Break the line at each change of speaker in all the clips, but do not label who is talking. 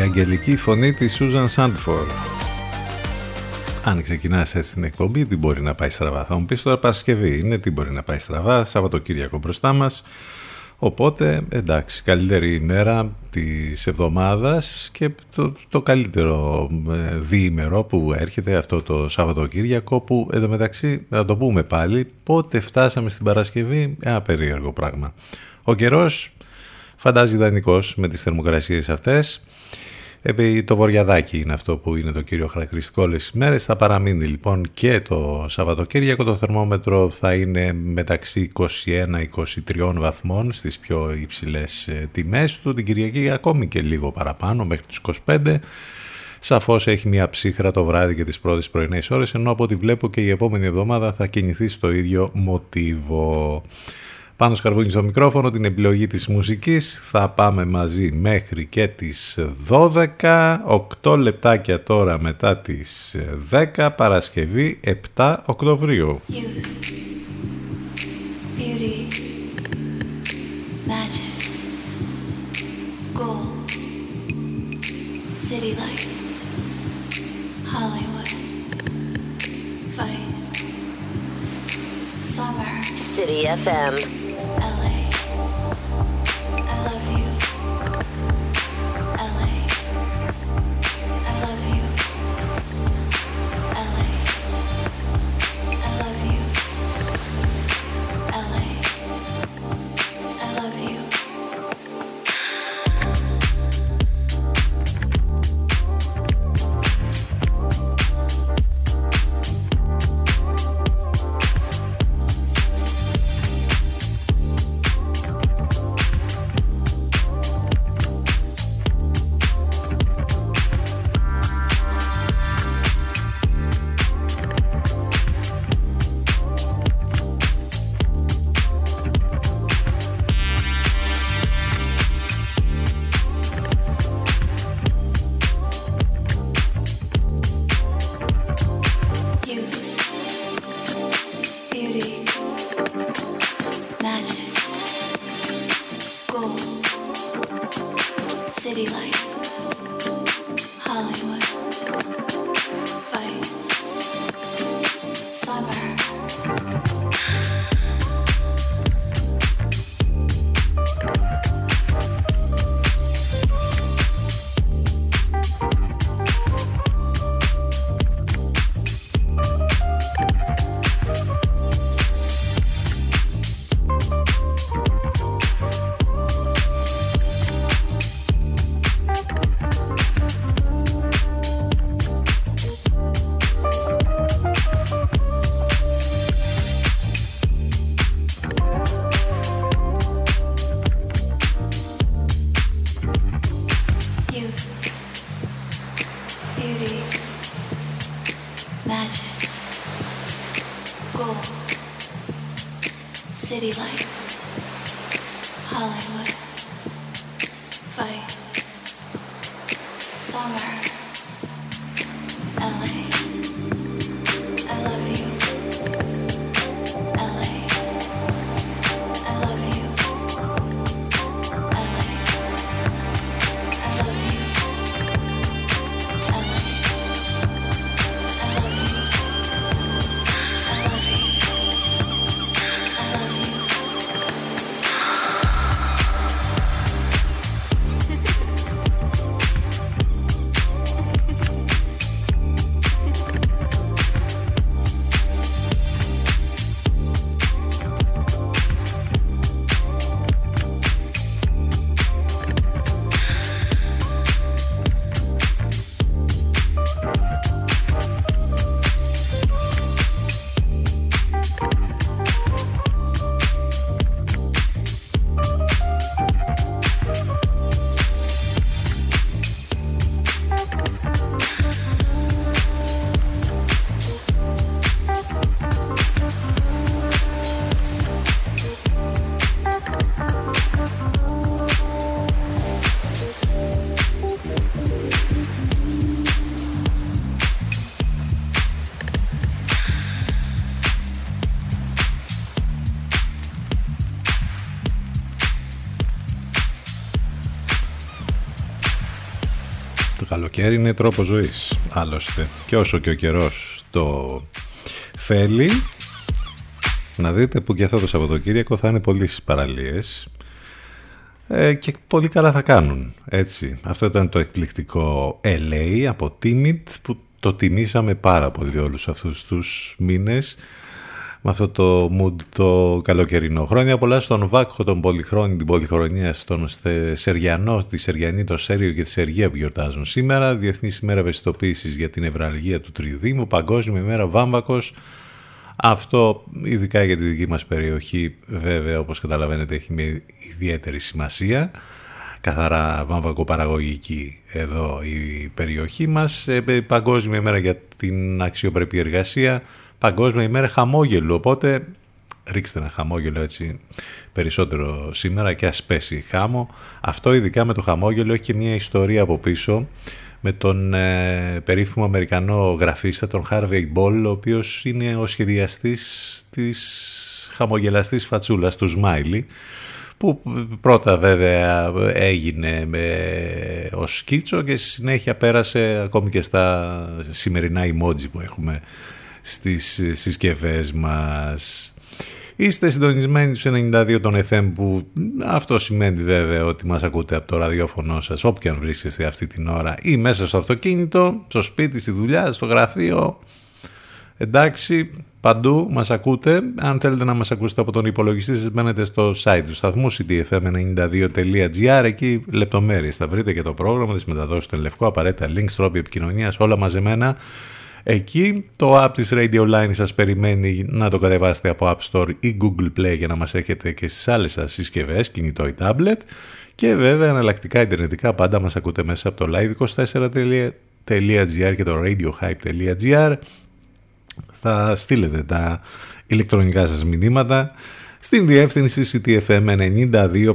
Η αγγελική φωνή της Σούζαν Σάντφορ. Αν ξεκινάς έτσι την εκπομπή, τι μπορεί να πάει στραβά; Θα μου πεις τώρα Παρασκευή είναι, τι μπορεί να πάει στραβά, Σαββατοκύριακο μπροστά μας. Οπότε, εντάξει, καλύτερη ημέρα της εβδομάδας και το, το καλύτερο ε, διήμερο που έρχεται αυτό το Σαββατοκύριακο που εντωμεταξύ, να το πούμε πάλι, πότε φτάσαμε στην Παρασκευή, ένα περίεργο πράγμα. Ο καιρός φαντάζεις ιδανικός με τις θερμοκρασίες αυτές. Επί το βορειαδάκι είναι αυτό που είναι το κύριο χαρακτηριστικό όλες τις μέρες. Θα παραμείνει λοιπόν και το Σαββατοκύριακο. Το θερμόμετρο θα είναι μεταξύ 21-23 βαθμών στις πιο υψηλές ε, τιμές του. Την Κυριακή ακόμη και λίγο παραπάνω μέχρι τους 25. Σαφώς έχει μια ψύχρα το βράδυ και τις πρώτες πρωινές ώρες ενώ από ό,τι βλέπω και η επόμενη εβδομάδα θα κινηθεί στο ίδιο μοτίβο. Πάνω σκαρβούνι στο μικρόφωνο, την επιλογή της μουσικής. Θα πάμε μαζί μέχρι και τις 12, 8 λεπτάκια τώρα μετά τις 10, Παρασκευή 7 Οκτωβρίου. city lights, Hollywood, Vice, Summer, City FM. LA. I love you. Καλοκαίρι είναι τρόπο ζωής άλλωστε. Και όσο και ο καιρός το θέλει να δείτε που και αυτό το Σαββατοκύριακο θα είναι πολλοί στις παραλίες ε, και πολύ καλά θα κάνουν έτσι. Αυτό ήταν το εκπληκτικό LA από Timid που το τιμήσαμε πάρα πολύ όλους αυτούς τους μήνες με αυτό το mood το καλοκαιρινό. Χρόνια πολλά στον Βάκχο, τον Πολυχρόνη, την Πολυχρονία, στον Σεριανό, τη Σεριανή, το Σέριο και τη Σεργία που γιορτάζουν σήμερα. Διεθνής ημέρα ευαισθητοποίησης για την ευραλγία του Τριδήμου, Παγκόσμια ημέρα Βάμβακος. Αυτό ειδικά για τη δική μας περιοχή βέβαια όπως καταλαβαίνετε έχει μια ιδιαίτερη σημασία καθαρά βαμβακοπαραγωγική εδώ η περιοχή μας ε, παγκόσμια ημέρα για την αξιοπρεπή εργασία Παγκόσμια ημέρα χαμόγελου, οπότε ρίξτε ένα χαμόγελο έτσι περισσότερο σήμερα και ας πέσει χάμο. Αυτό ειδικά με το χαμόγελο έχει και μια ιστορία από πίσω με τον ε, περίφημο Αμερικανό γραφίστα, τον Harvey Ball, ο οποίος είναι ο σχεδιαστής της χαμογελαστής φατσούλας, του Smiley, που πρώτα βέβαια έγινε με, ως σκίτσο και συνέχεια πέρασε ακόμη και στα σημερινά emoji που έχουμε στις συσκευές μας. Είστε συντονισμένοι στους 92 των FM που αυτό σημαίνει βέβαια ότι μας ακούτε από το ραδιόφωνο σας όποια βρίσκεστε αυτή την ώρα ή μέσα στο αυτοκίνητο, στο σπίτι, στη δουλειά, στο γραφείο. Εντάξει, παντού μας ακούτε. Αν θέλετε να μας ακούσετε από τον υπολογιστή σας μένετε στο site του σταθμού ctfm92.gr εκεί λεπτομέρειες θα βρείτε και το πρόγραμμα της μεταδόσης του Λευκό απαραίτητα links, τρόποι επικοινωνίας όλα μαζεμένα εκεί. Το app της Radio Line σας περιμένει να το κατεβάσετε από App Store ή Google Play για να μας έχετε και στις άλλες σας συσκευές, κινητό ή tablet. Και βέβαια εναλλακτικά ιντερνετικά πάντα μας ακούτε μέσα από το live24.gr και το radiohype.gr θα στείλετε τα ηλεκτρονικά σας μηνύματα στην διεύθυνση ctfm92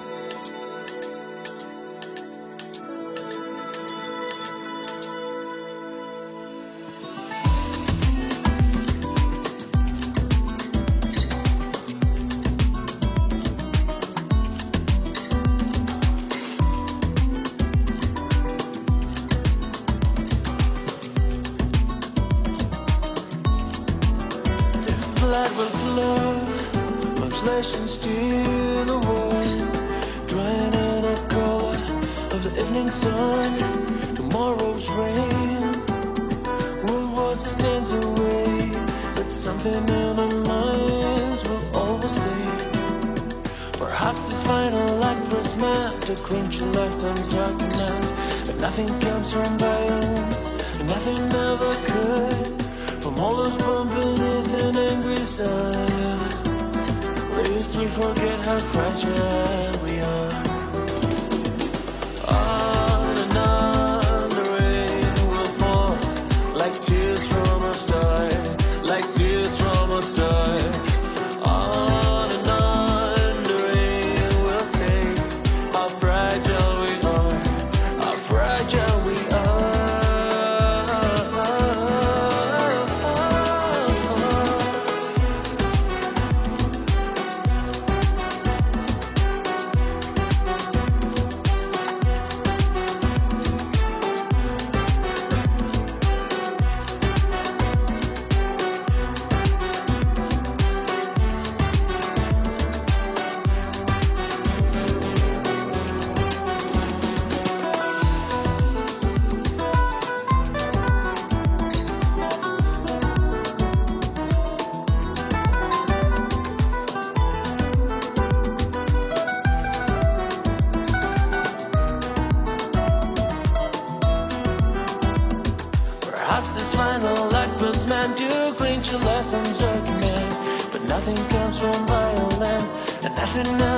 even know.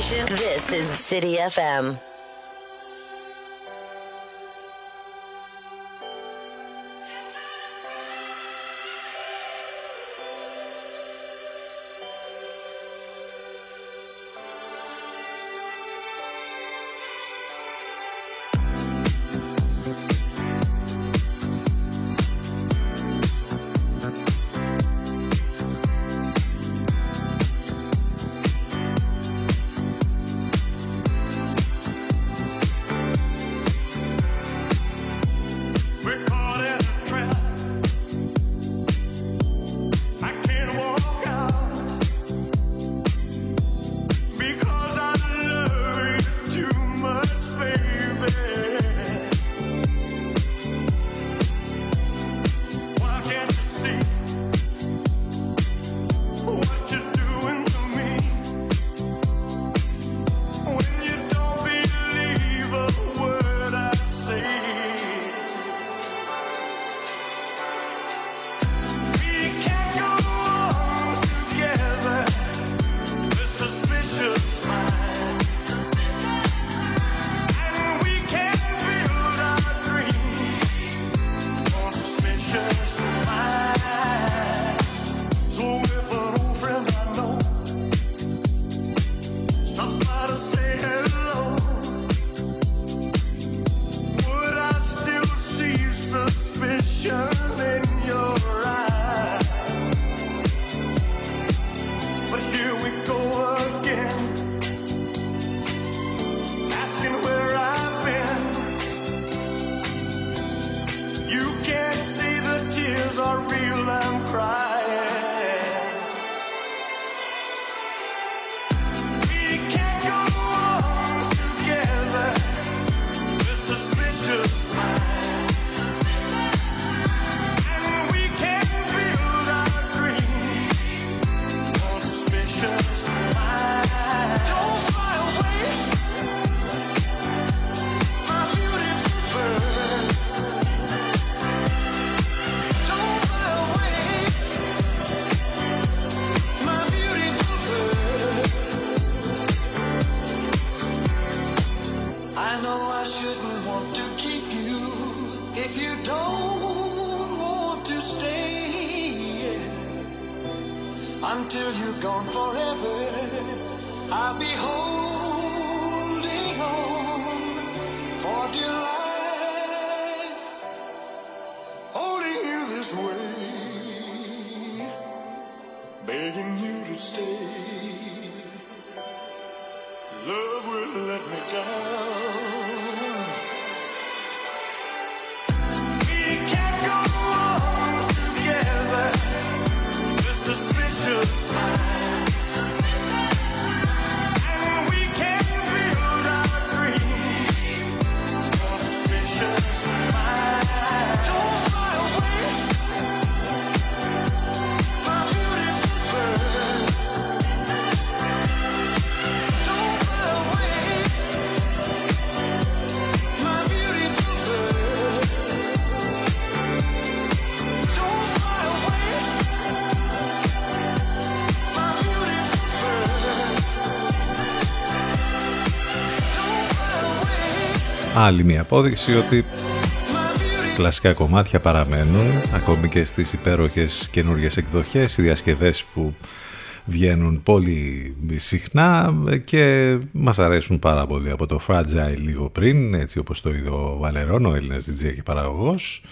Sophistication? This is City FM.
are
Άλλη μια απόδειξη ότι
My beautiful
κλασικά κομμάτια παραμένουν ακόμη και στις υπέροχες καινούργιες εκδοχές οι διασκευές που βγαίνουν πολύ συχνά και μας αρέσουν πάρα πολύ από το Fragile λίγο πριν έτσι όπως το είδε ο Βαλερών ο Έλληνας DJ και παραγωγός.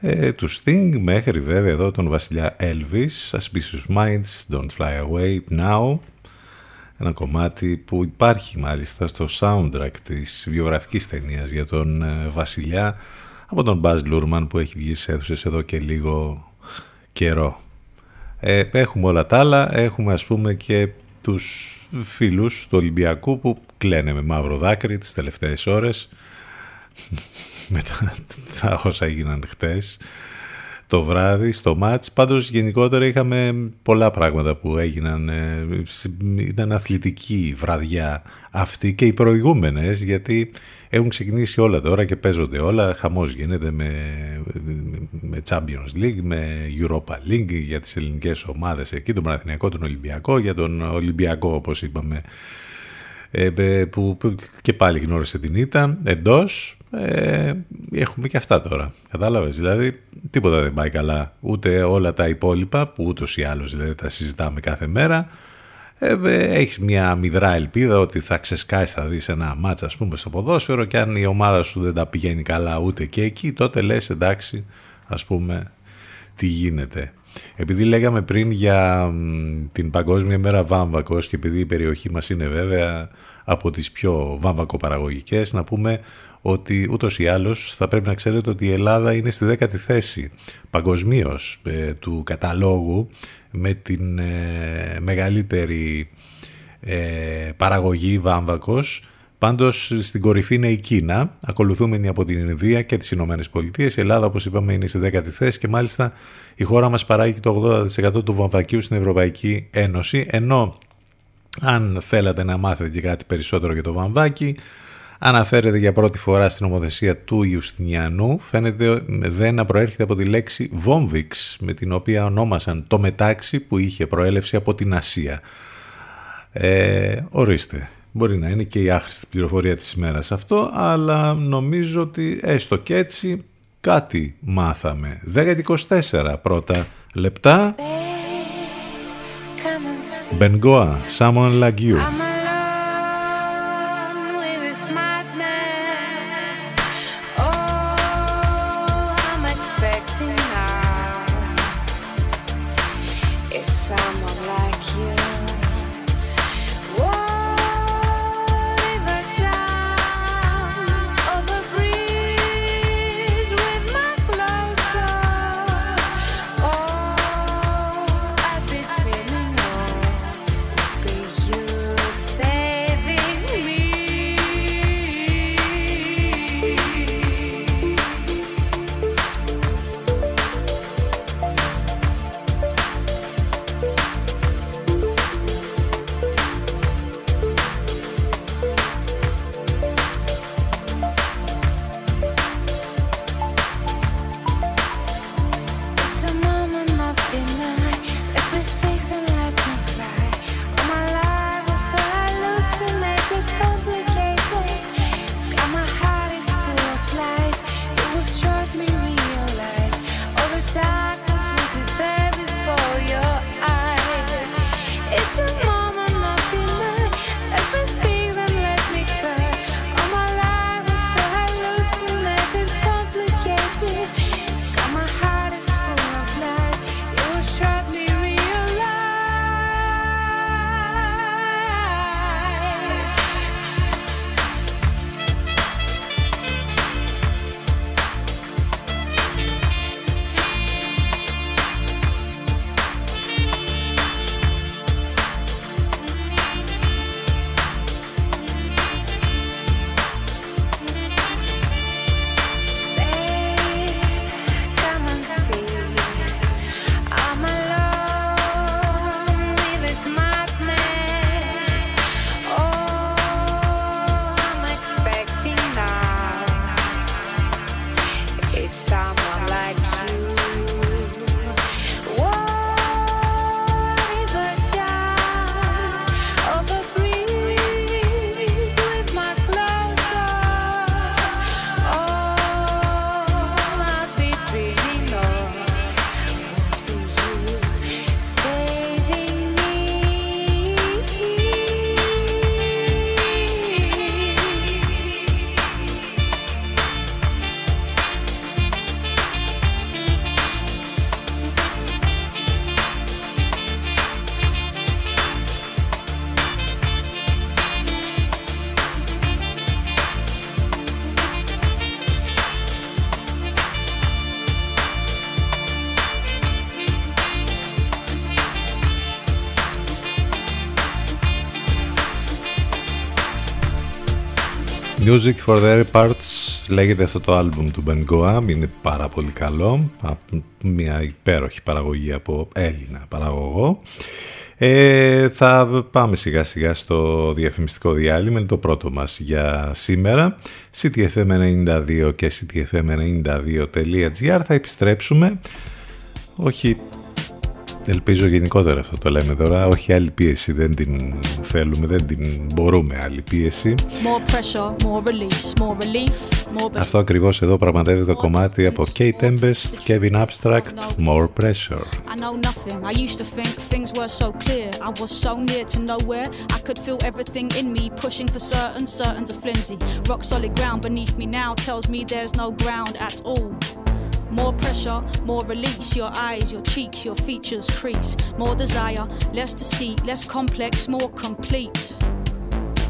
Ε, του Sting μέχρι βέβαια εδώ τον βασιλιά Elvis Suspicious Minds, Don't Fly Away Now ένα κομμάτι που υπάρχει μάλιστα στο soundtrack της βιογραφικής ταινίας για τον ε, βασιλιά από τον Baz Luhrmann που έχει βγει σε αίθουσες εδώ και λίγο καιρό. Ε, έχουμε όλα τα άλλα, έχουμε ας πούμε και τους φίλους του Ολυμπιακού που κλαίνε με μαύρο δάκρυ τις τελευταίες ώρες. Μετά τα όσα έγιναν χτες το βράδυ στο μάτς. Πάντως γενικότερα είχαμε πολλά πράγματα που έγιναν. ε, Ήταν αθλητική βραδιά αυτή και οι προηγούμενες γιατί έχουν ξεκινήσει όλα τώρα και παίζονται όλα. Χαμός γίνεται με, με Champions League, με Europa League για τις ελληνικές ομάδες εκεί, τον Παναθηναϊκό, τον Ολυμπιακό, για τον Ολυμπιακό όπως είπαμε ε, ε, που, που και πάλι γνώρισε την ήττα εντός ε, έχουμε και αυτά τώρα κατάλαβες; Δηλαδή τίποτα δεν πάει καλά. Ούτε όλα τα υπόλοιπα που ούτως ή άλλως δηλαδή τα συζητάμε κάθε μέρα. Ε, ε, έχεις μια μηδρά ελπίδα ότι θα ξεσκάσεις θα δεις ένα μάτσα ας πούμε στο ποδόσφαιρο και αν η ομάδα σου δεν τα πηγαίνει καλά ούτε και εκεί τότε λες εντάξει ας πούμε τι γίνεται. Επειδή λέγαμε πριν για μ, την Παγκόσμια Μέρα Βάμβακος και επειδή η περιοχή μας είναι βέβαια από τις πιο βάμβακο-παραγωγικές, να πούμε ότι ούτως ή άλλως θα πρέπει να ξέρετε ότι η Ελλάδα είναι στη δέκατη θέση παγκοσμίως του καταλόγου με την ε, μεγαλύτερη ε, παραγωγή βάμβακος Πάντως στην κορυφή είναι η Κίνα, ακολουθούμενη από την Ινδία και τις Ηνωμένες Πολιτείες. Η Ελλάδα, όπως είπαμε, είναι στη 10η θέση και μάλιστα η χώρα μας παράγει το 80% του βαμβακίου στην Ευρωπαϊκή Ένωση, ενώ αν θέλατε να μάθετε και κάτι περισσότερο για το βαμβάκι, αναφέρεται για πρώτη φορά στην ομοθεσία του Ιουστινιανού, φαίνεται δεν να προέρχεται από τη λέξη βόμβιξ, με την οποία ονόμασαν το μετάξι που είχε προέλευση από την Ασία. Ε, ορίστε, μπορεί να είναι και η άχρηστη πληροφορία της ημέρας αυτό, αλλά νομίζω ότι έστω και έτσι κάτι μάθαμε. 10-24 πρώτα λεπτά. Μπενγκόα, someone like Music for the Air Parts λέγεται αυτό το άλμπουμ του Ben Goam, είναι πάρα πολύ καλό, μια υπέροχη παραγωγή από Έλληνα παραγωγό. Ε, θα πάμε σιγά σιγά στο διαφημιστικό διάλειμμα, είναι το πρώτο μας για σήμερα. CTFM92 και CTFM92.gr θα επιστρέψουμε, όχι Ελπίζω γενικότερα αυτό το λέμε τώρα. Όχι άλλη πίεση, δεν την θέλουμε, δεν την μπορούμε άλλη πίεση.
More pressure, more release, more relief, more
Αυτό ακριβώς εδώ πραγματεύεται το κομμάτι από Kate Tempest, Kevin Abstract, More Pressure.
I know nothing. I used to think things were so clear. I was so near to nowhere. I could feel everything in me pushing for certain. Certain's are flimsy. Rock solid ground beneath me now tells me there's no ground at all. More pressure, more release. Your eyes, your cheeks, your features crease. More desire, less deceit, less complex, more complete.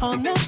on the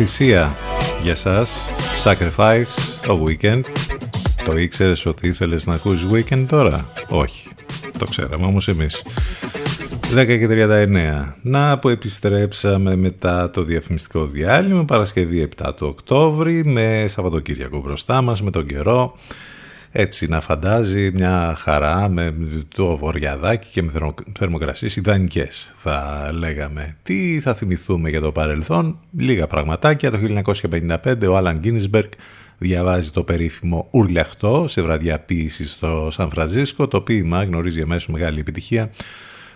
Θυσία για σας, Sacrifice, το Weekend. Το ήξερες ότι ήθελες να ακούσεις Weekend τώρα; Όχι. Το ξέραμε όμως εμείς. 10 και 39. Να που επιστρέψαμε μετά το διαφημιστικό διάλειμμα, Παρασκευή 7 του Οκτώβρη, με Σαββατοκύριακο μπροστά μας, με τον καιρό. Έτσι να φαντάζει μια χαρά με το βοριαδάκι και με θερμο- θερμοκρασίες ιδανικές θα λέγαμε. Τι θα θυμηθούμε για το παρελθόν, λίγα πραγματάκια. Το 1955 ο Άλαν Γκίνισμπεργκ διαβάζει το περίφημο Ουρλιαχτό σε βραδιά ποίηση στο Σαν Φρανσίσκο. Το ποίημα γνωρίζει αμέσως μεγάλη επιτυχία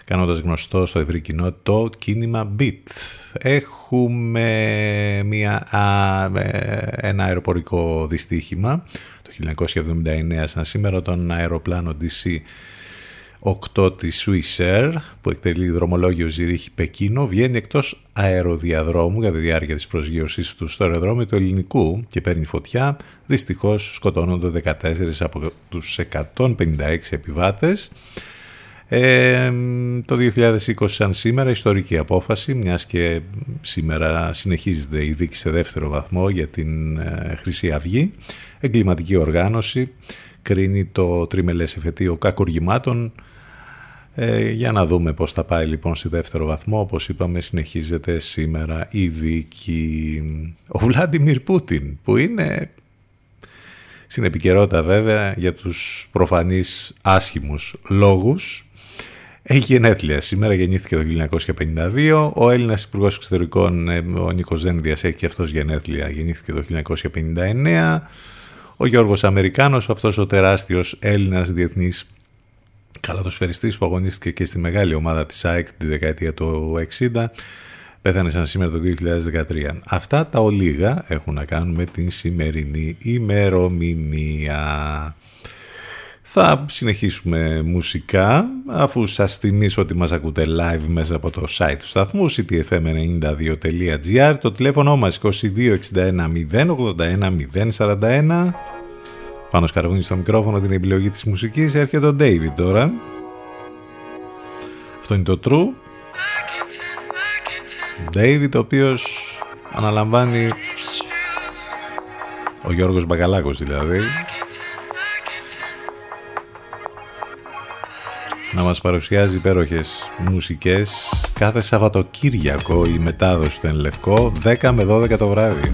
κάνοντας γνωστό στο ευρύ κοινό το κίνημα Beat. Έχουμε μια, α, ε, ένα αεροπορικό δυστύχημα το 1979 σαν σήμερα τον αεροπλάνο DC-8 της Swiss Air που εκτελεί δρομολόγιο Ζηρίχη Πεκίνο βγαίνει εκτός αεροδιαδρόμου για τη διάρκεια της προσγείωσής του στο αεροδρόμιο του ελληνικού και παίρνει φωτιά. Δυστυχώς σκοτώνονται 14 από τους 156 επιβάτες. Ε, το 2020 σαν σήμερα ιστορική απόφαση μιας και σήμερα συνεχίζεται η δίκη σε δεύτερο βαθμό για την ε, Χρυσή Αυγή. Εγκληματική οργάνωση κρίνει το τριμελές εφετείο κακουργημάτων. Ε, για να δούμε πώς θα πάει λοιπόν στη δεύτερο βαθμό. Όπως είπαμε συνεχίζεται σήμερα η δίκη. Ο Βλάντιμιρ Πούτιν που είναι στην επικαιρότητα βέβαια για τους προφανείς άσχημους λόγους έχει γενέθλια. Σήμερα γεννήθηκε το 1952. Ο Έλληνας Υπουργός Εξωτερικών, ε, ο Νίκος Δένδιας, έχει και αυτός γενέθλια. Γεννήθηκε το 1959. Ο Γιώργος Αμερικάνος, αυτός ο τεράστιος Έλληνας διεθνής καλατοσφαιριστής που αγωνίστηκε και στη μεγάλη ομάδα της ΑΕΚ τη δεκαετία του 60. Πέθανε σαν σήμερα το 2013. Αυτά τα ολίγα έχουν να κάνουν με την σημερινή ημερομηνία. Θα συνεχίσουμε μουσικά αφού σας θυμίσω ότι μας ακούτε live μέσα από το site του σταθμού ctfm92.gr το τηλέφωνο μας 2261 081 041 πάνω σκαρβούνι στο μικρόφωνο την επιλογή της μουσικής έρχεται ο David τώρα. Αυτό είναι το True. David ο οποίος αναλαμβάνει ο Γιώργος Μπακαλάκος δηλαδή να μας παρουσιάζει υπέροχες μουσικές κάθε Σαββατοκύριακο η μετάδοση του Εν Λευκό 10 με 12 το βράδυ.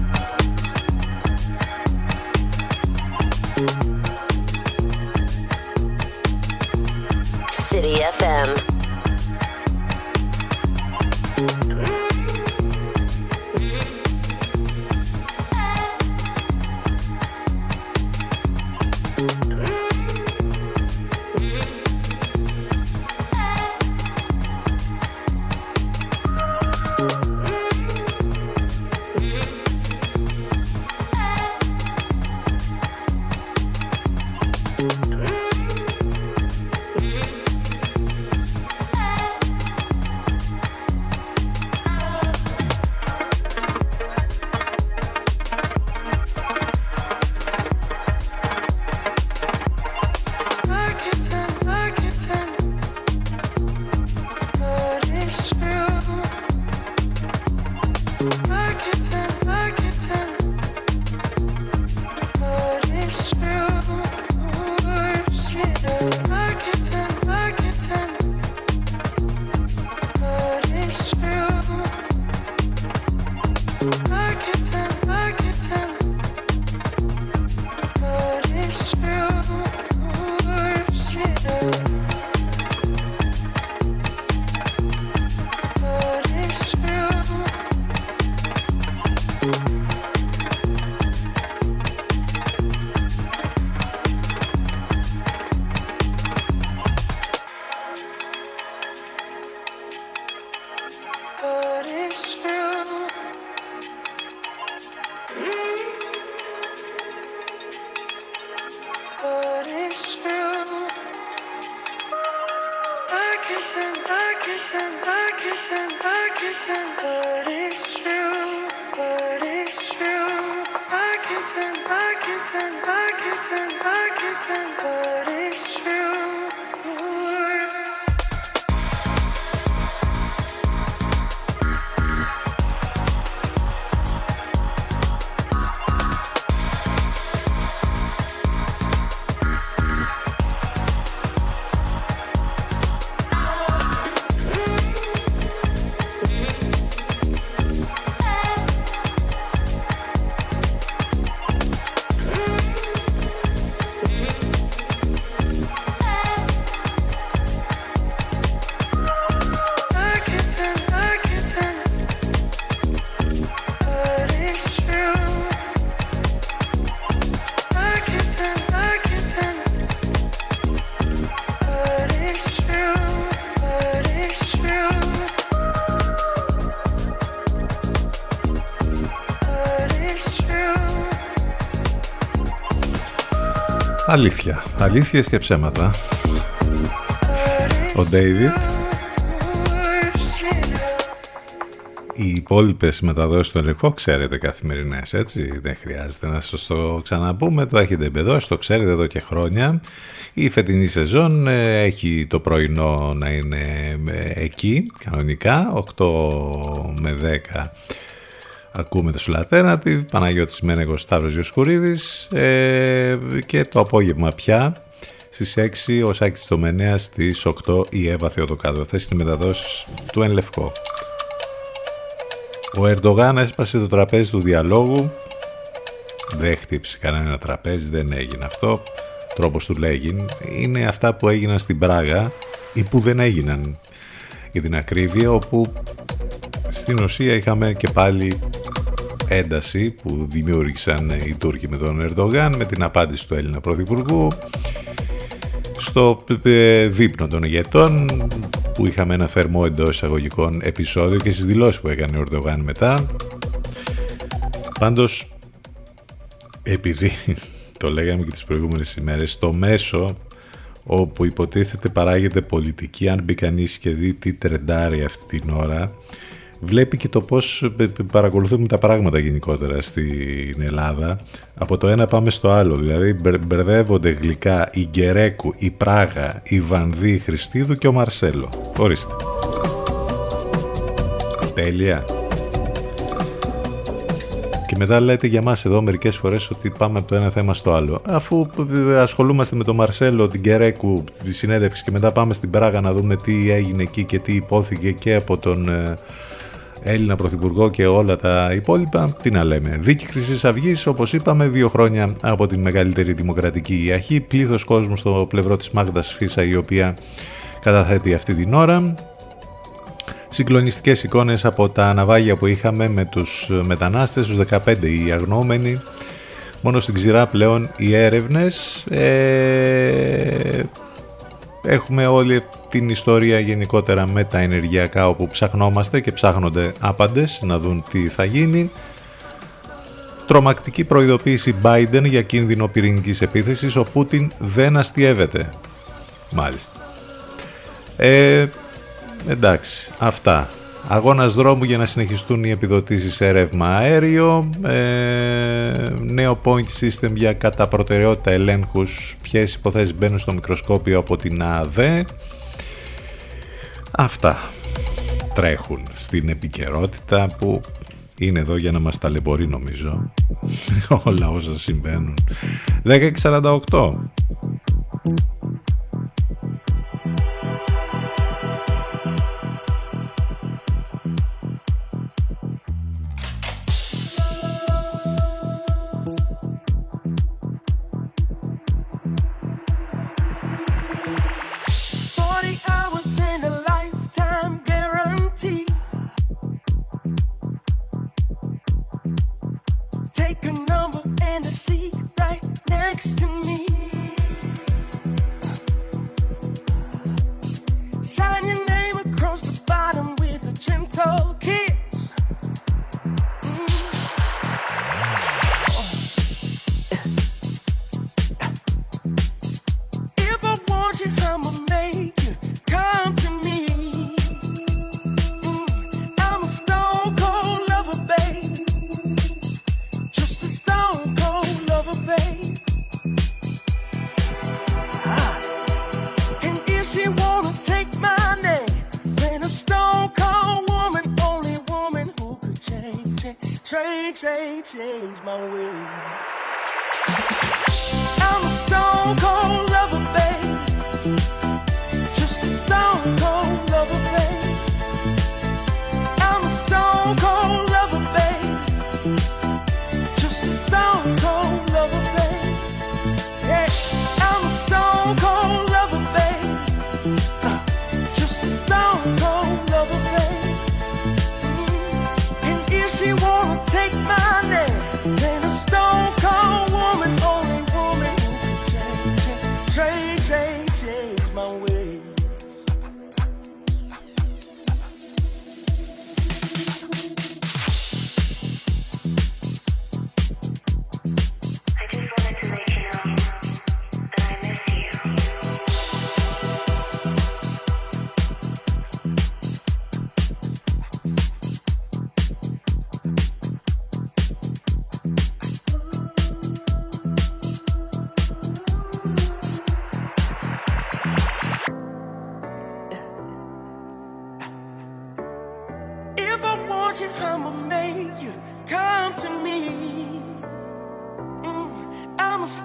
City FM.
remember
Αλήθεια. Αλήθειες και ψέματα. Ο Ντέιβιτ. Οι υπόλοιπες μεταδόσεις του ελεγχό ξέρετε καθημερινές, έτσι. Δεν χρειάζεται να σας το ξαναπούμε. Το έχετε εμπεδώσει, το ξέρετε εδώ και χρόνια. Η φετινή σεζόν ε, έχει το πρωινό να είναι ε, εκεί, κανονικά, 8 με 10 ακούμε το Alternative, Παναγιώτης Μένεγος Σταύρος Διοσκουρίδης ε, και το απόγευμα πια στις 6 ο Σάκης Τομενέα στις 8 η Εύα Θεοδοκάδου. Αυτές είναι οι μεταδόσεις του Εν Λευκό. Ο Ερντογάν έσπασε το τραπέζι του διαλόγου. Δεν χτύπησε κανένα τραπέζι, δεν έγινε αυτό. Τρόπος του λέγει. Είναι αυτά που έγιναν στην Πράγα ή που δεν έγιναν για την ακρίβεια, όπου στην ουσία είχαμε και πάλι ένταση που δημιούργησαν οι Τούρκοι με τον Ερντογάν με την απάντηση του Έλληνα Πρωθυπουργού στο ε, δείπνο των ηγετών που είχαμε ένα θερμό εντός εισαγωγικών επεισόδιο και στις δηλώσεις που έκανε ο Ερντογάν μετά. Πάντως, επειδή το λέγαμε και τις προηγούμενες ημέρες, στο μέσο όπου υποτίθεται παράγεται πολιτική, αν μπει κανείς και δει τι τρεντάρει αυτή την ώρα, βλέπει και το πώς παρακολουθούμε τα πράγματα γενικότερα στην Ελλάδα. Από το ένα πάμε στο άλλο, δηλαδή μπερ- μπερδεύονται γλυκά η Γκερέκου, η Πράγα, η Βανδύ, η Χριστίδου και ο Μαρσέλο. Ορίστε. Τέλεια. Και μετά λέτε για μας εδώ μερικές φορές ότι πάμε από το ένα θέμα στο άλλο. Αφού ασχολούμαστε με τον Μαρσέλο, την Κερέκου, τη συνέντευξη και μετά πάμε στην Πράγα να δούμε τι έγινε εκεί και τι υπόθηκε και από τον ε, Έλληνα Πρωθυπουργό και όλα τα υπόλοιπα, τι να λέμε. Δίκη Χρυσής Αυγής, όπως είπαμε, δύο χρόνια από τη μεγαλύτερη δημοκρατική αρχή. Πλήθος κόσμου στο πλευρό της Μάγδας Φίσα, η οποία καταθέτει αυτή την ώρα. Συγκλονιστικές εικόνες από τα ναυάγια που είχαμε με τους μετανάστες, τους 15 οι αγνοούμενοι. Μόνο στην ξηρά πλέον οι έρευνες. Ε, έχουμε όλη την ιστορία γενικότερα με τα ενεργειακά όπου ψαχνόμαστε και ψάχνονται άπαντες να δουν τι θα γίνει. Τρομακτική προειδοποίηση Biden για κίνδυνο πυρηνικής επίθεσης. Ο Πούτιν δεν αστιεύεται. Μάλιστα. Ε, εντάξει, αυτά. Αγώνας δρόμου για να συνεχιστούν οι επιδοτήσεις σε ρεύμα αέριο. Ε, νέο point system για κατά προτεραιότητα ελέγχους. Ποιες υποθέσεις μπαίνουν στο μικροσκόπιο από την ΑΔΕ. Αυτά τρέχουν στην επικαιρότητα που είναι εδώ για να μας ταλαιπωρεί νομίζω όλα όσα συμβαίνουν 10.48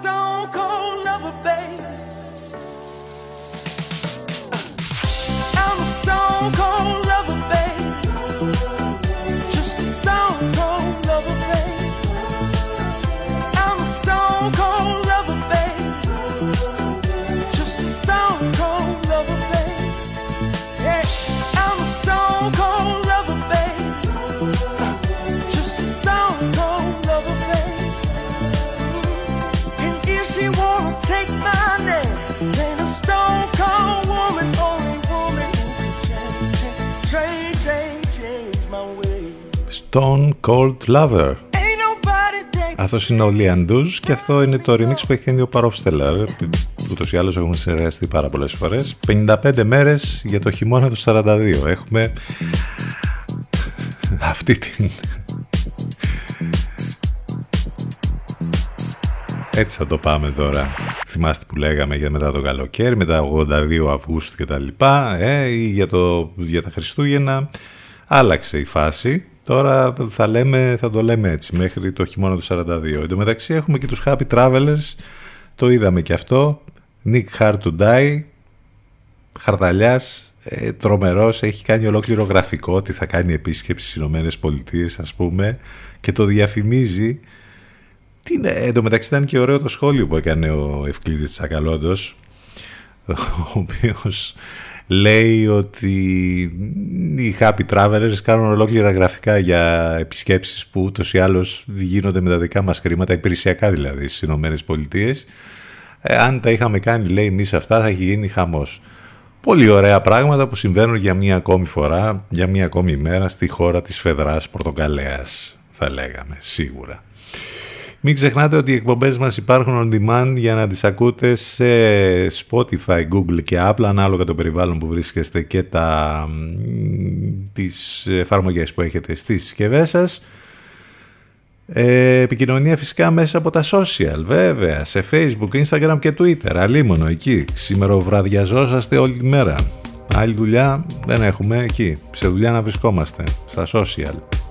stone cold lover, babe. Αυτός είναι ο Lian και αυτό είναι το remix που έχει κάνει ο Παρόφστελαρ. Ούτως ή άλλως έχουμε συνεργαστεί πάρα πολλές φορές. 55 μέρες για το χειμώνα του 42. Έχουμε αυτή την... Έτσι θα το πάμε τώρα. Θυμάστε που λέγαμε για μετά το καλοκαίρι, μετά 82 Αυγούστου και τα λοιπά, ε, ή για, το, για τα Χριστούγεννα. Άλλαξε η φάση Τώρα θα, λέμε, θα το λέμε έτσι μέχρι το χειμώνα του 42. Εν τω μεταξύ έχουμε και τους Happy Travelers, το είδαμε και αυτό. Nick Hard to Die, χαρταλιάς, ε, τρομερός, έχει κάνει ολόκληρο γραφικό ότι θα κάνει επίσκεψη στις Ηνωμένες Πολιτείες ας πούμε και το διαφημίζει. Τι είναι, εν τω μεταξύ ήταν και ωραίο το σχόλιο που έκανε ο Ευκλήδης Τσακαλώντος, ο οποίος λέει ότι οι happy travelers κάνουν ολόκληρα γραφικά για επισκέψεις που ούτως ή άλλως γίνονται με τα δικά μας χρήματα, υπηρεσιακά δηλαδή στις Ηνωμένες Πολιτείες. Ε, αν τα είχαμε κάνει λέει εμείς αυτά θα έχει γίνει χαμός. Πολύ ωραία πράγματα που συμβαίνουν για μία ακόμη φορά, για μία ακόμη ημέρα στη χώρα της Φεδράς Πορτοκαλέας θα λέγαμε σίγουρα. Μην ξεχνάτε ότι οι εκπομπές μας υπάρχουν on demand για να τις ακούτε σε Spotify, Google και Apple ανάλογα το περιβάλλον που βρίσκεστε και τα, τις εφαρμογές που έχετε στις συσκευές σας. Ε, επικοινωνία φυσικά μέσα από τα social βέβαια σε facebook, instagram και twitter. Αλίμονο εκεί. Σήμερα βραδιαζόσαστε όλη τη μέρα. Άλλη δουλειά δεν έχουμε εκεί. Σε δουλειά να βρισκόμαστε στα social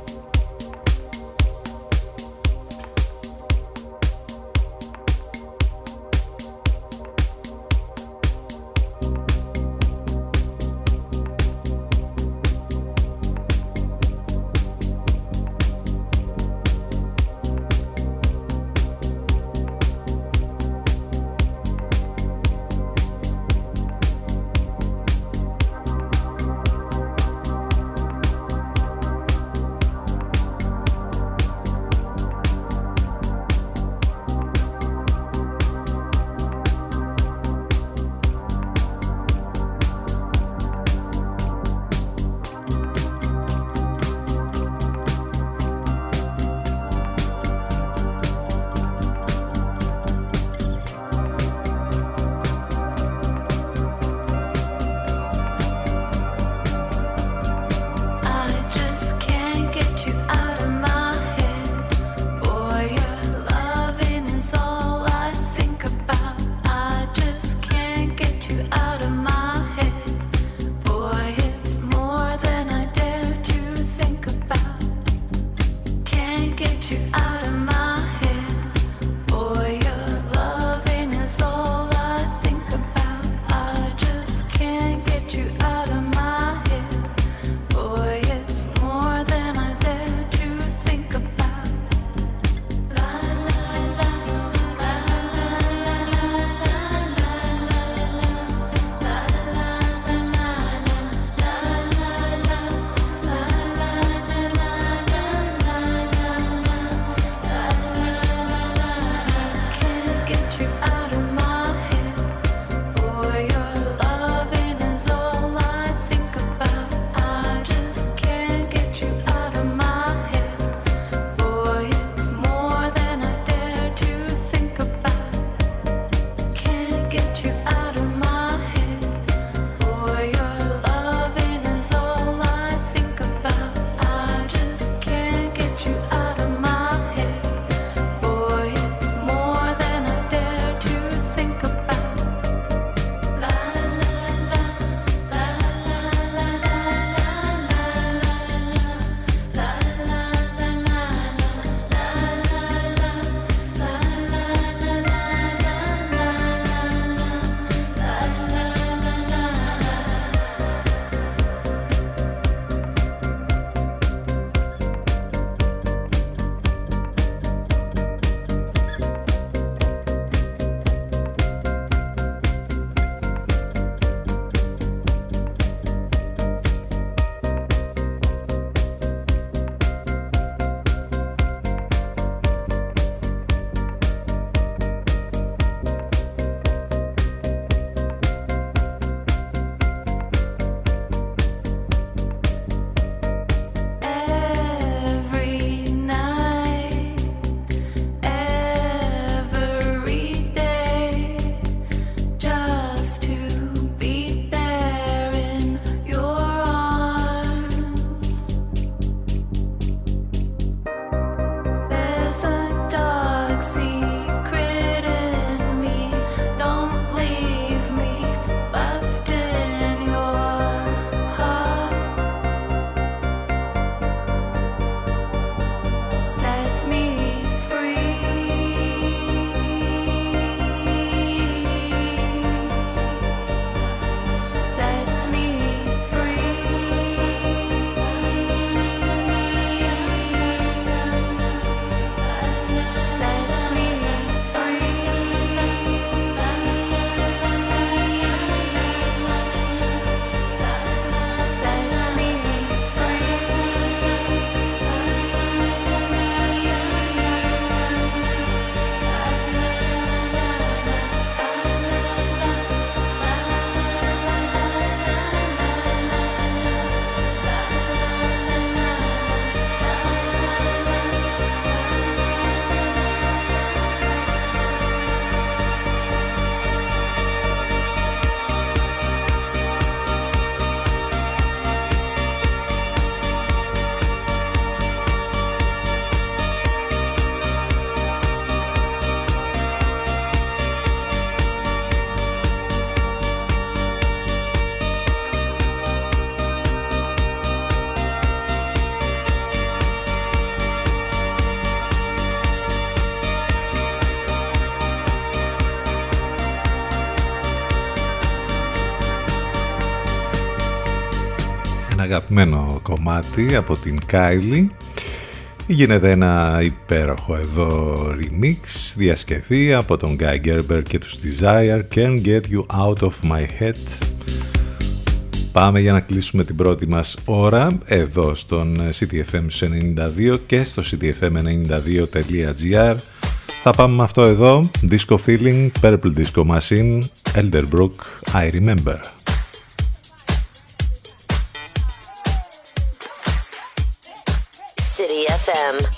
αγαπημένο κομμάτι από την Kylie. Γίνεται ένα υπέροχο εδώ remix διασκευή από τον Guy Gerber και τους Desire Can't Get You Out of My Head. Πάμε για να κλείσουμε την πρώτη μας ώρα εδώ στον CTFM 92 και στο ctfm92.gr θα πάμε με αυτό εδώ Disco Feeling, Purple Disco Machine, Elderbrook, I Remember
FM.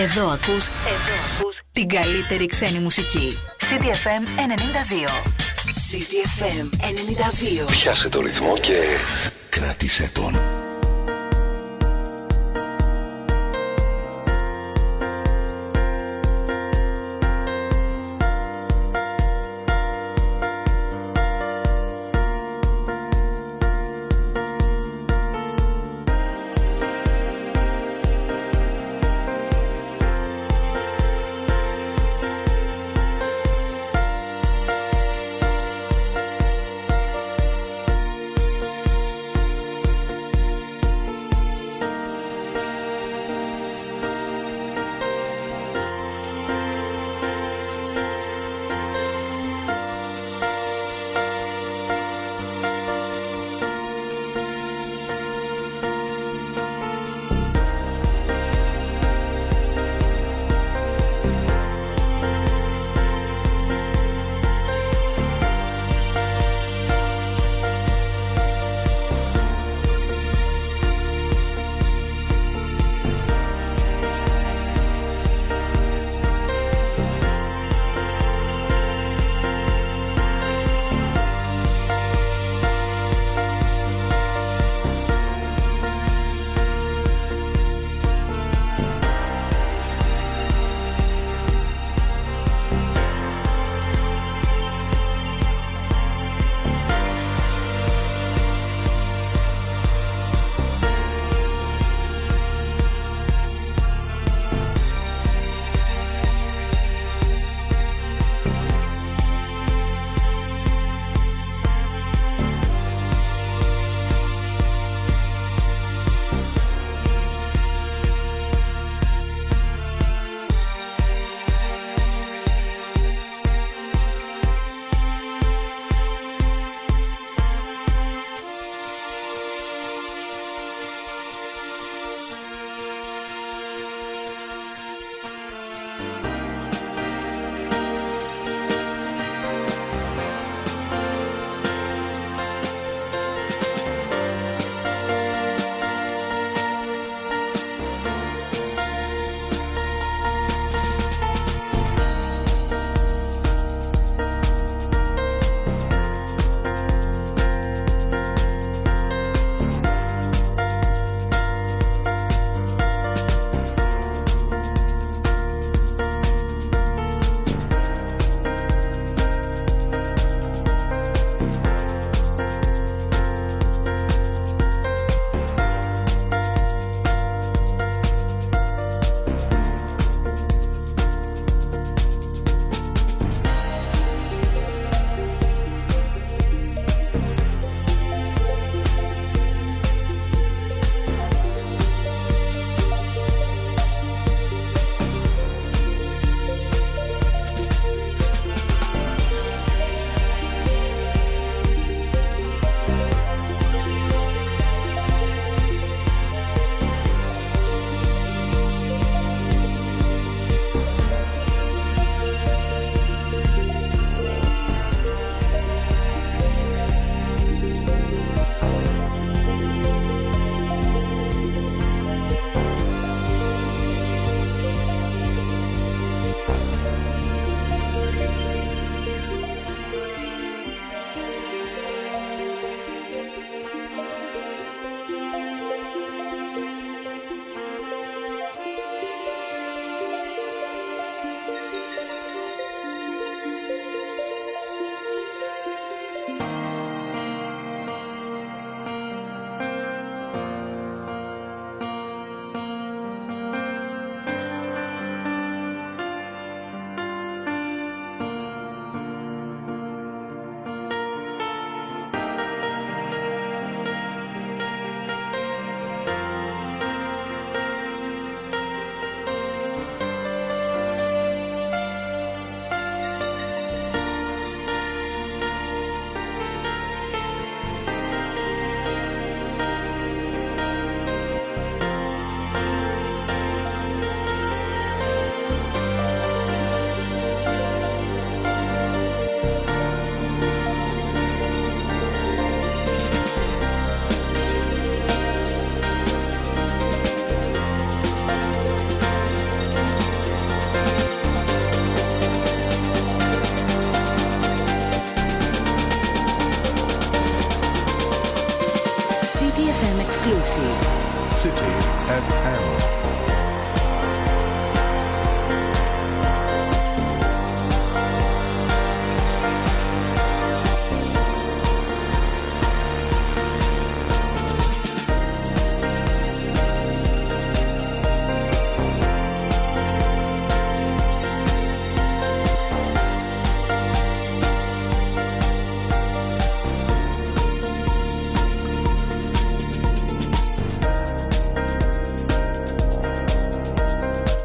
Εδώ ακούς, εδώ ακούς την καλύτερη ξένη μουσική. CDFM 92. CDFM 92.
Πιάσε το ρυθμό και κράτησε τον.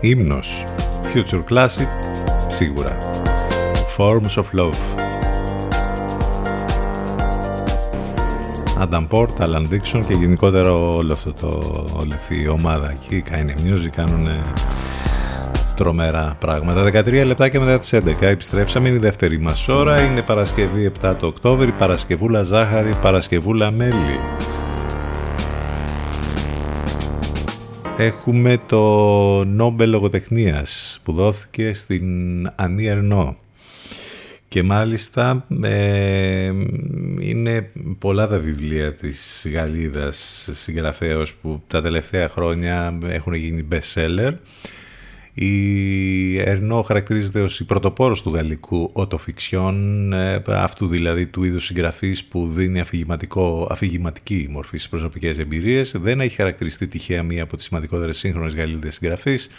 Ύμνος Future Classic σίγουρα. Forms of Love. Adam Port, Alan Dixon και γενικότερα όλο αυτό το, όλη αυτή η ομάδα εκεί κάνει music, κάνουν τρομερά πράγματα. 13 λεπτά και μετά τις 11 επιστρέψαμε είναι η δεύτερη μας ώρα. Είναι Παρασκευή 7 το Οκτώβρη Παρασκευούλα Ζάχαρη, Παρασκευούλα Μέλι Έχουμε το Νόμπελ Λογοτεχνίας που δόθηκε στην Ανή Ερνό. Και μάλιστα ε, είναι πολλά τα βιβλία της Γαλλίδας συγγραφέως που τα τελευταία χρόνια έχουν γίνει best seller. Η Ερνό χαρακτηρίζεται ως η πρωτοπόρος του γαλλικού οτοφιξιόν, ε, αυτού δηλαδή του είδους συγγραφής που δίνει αφηγηματική μορφή στις προσωπικές εμπειρίες. Δεν έχει χαρακτηριστεί τυχαία μία από τις σημαντικότερες σύγχρονες γαλλίδες συγγραφείς.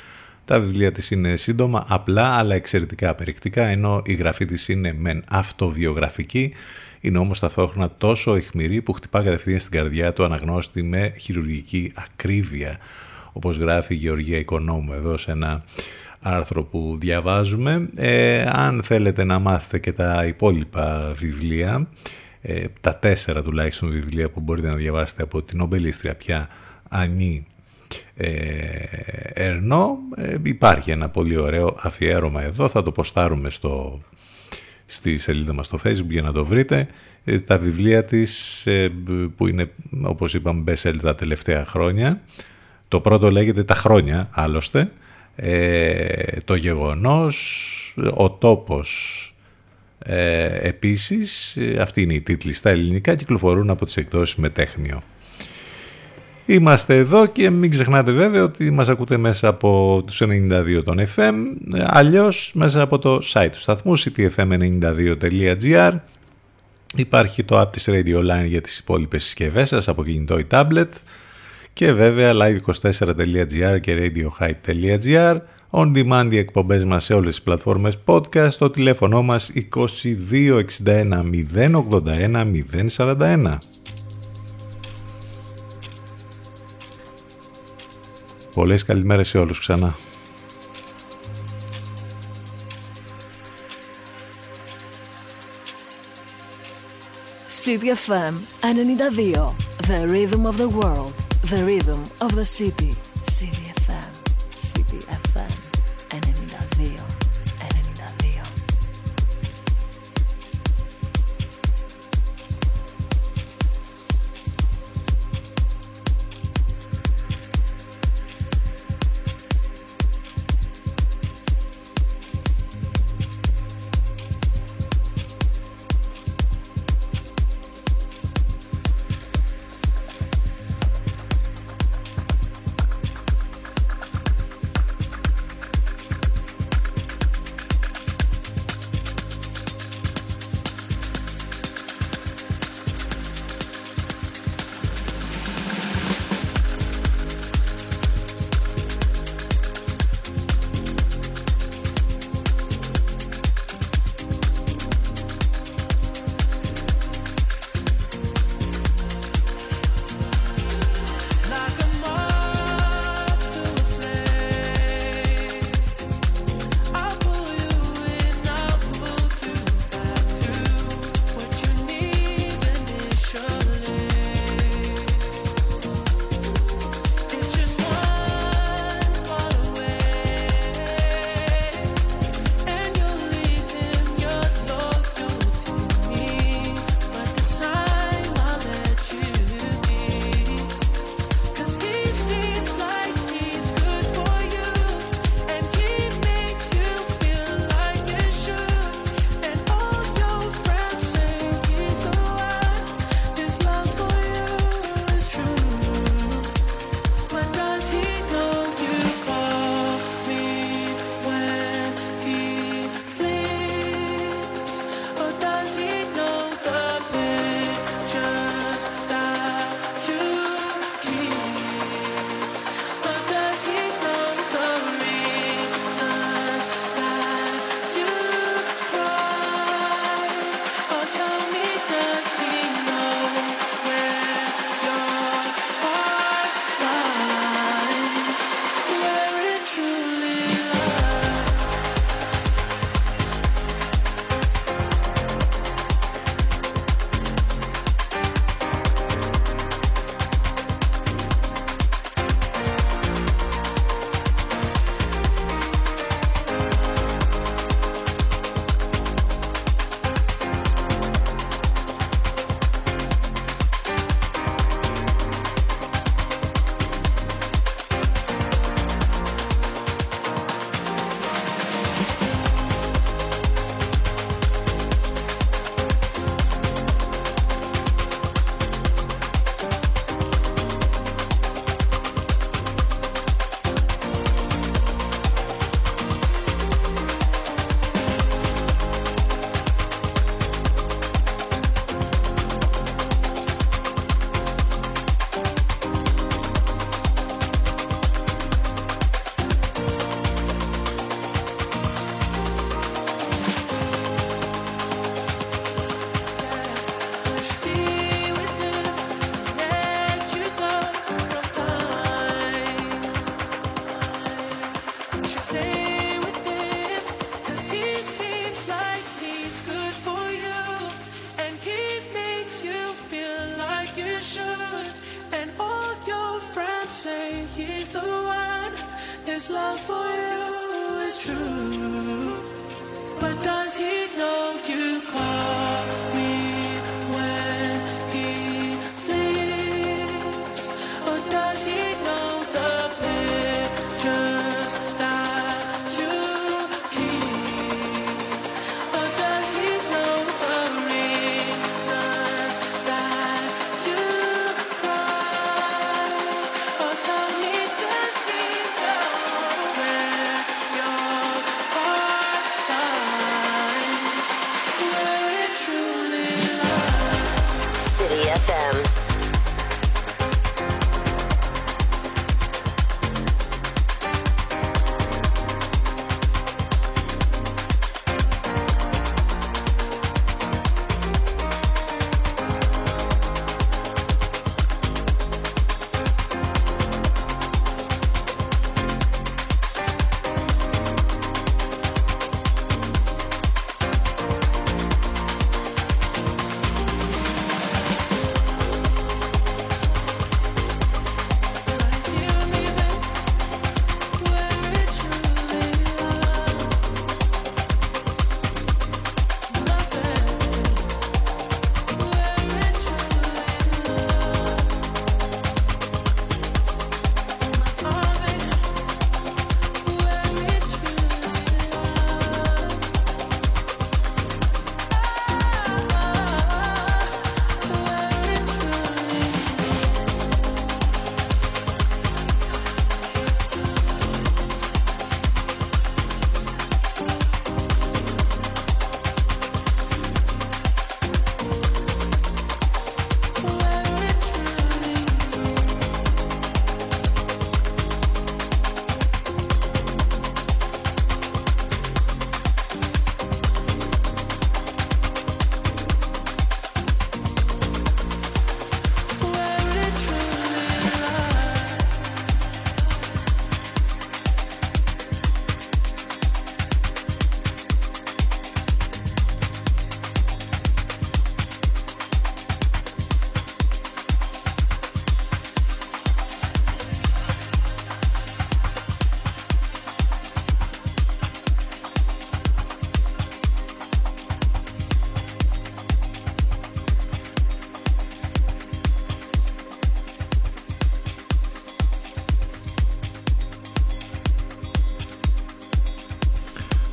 Τα βιβλία της είναι σύντομα, απλά αλλά εξαιρετικά περιεκτικά, ενώ η γραφή της είναι μεν αυτοβιογραφική, είναι όμως ταυτόχρονα τόσο αιχμηρή που χτυπά κατευθείαν στην καρδιά του αναγνώστη με χειρουργική ακρίβεια όπως γράφει η Γεωργία Οικονόμου εδώ σε ένα άρθρο που διαβάζουμε. Ε, αν θέλετε να μάθετε και τα υπόλοιπα βιβλία, ε, τα τέσσερα τουλάχιστον βιβλία που μπορείτε να διαβάσετε από την ομπελίστρια πια Ανή ε, Ερνό, ε, υπάρχει ένα πολύ ωραίο αφιέρωμα εδώ, θα το ποστάρουμε στο, στη σελίδα μας στο facebook για να το βρείτε. τα βιβλία της που είναι όπως είπαμε best τα τελευταία χρόνια το πρώτο λέγεται τα χρόνια άλλωστε. Ε, το γεγονός, ο τόπος ε, επίσης, αυτή είναι η τίτλη στα ελληνικά, κυκλοφορούν από τις εκδόσεις Μετέχμιο. Είμαστε εδώ και μην ξεχνάτε βέβαια ότι μας ακούτε μέσα από τους 92 των FM, αλλιώς μέσα από το site του σταθμού ctfm92.gr Υπάρχει το app της Radio Line για τις υπόλοιπες συσκευές σας από κινητό ή tablet και βέβαια live24.gr και radiohype.gr On demand οι εκπομπές μας σε όλες τις πλατφόρμες podcast, το τηλέφωνο μας 2261 081 041. Πολλές καλημέρες σε όλους ξανά.
CDFM 92 The Rhythm of the World The rhythm of the city.
City FM.
City FM.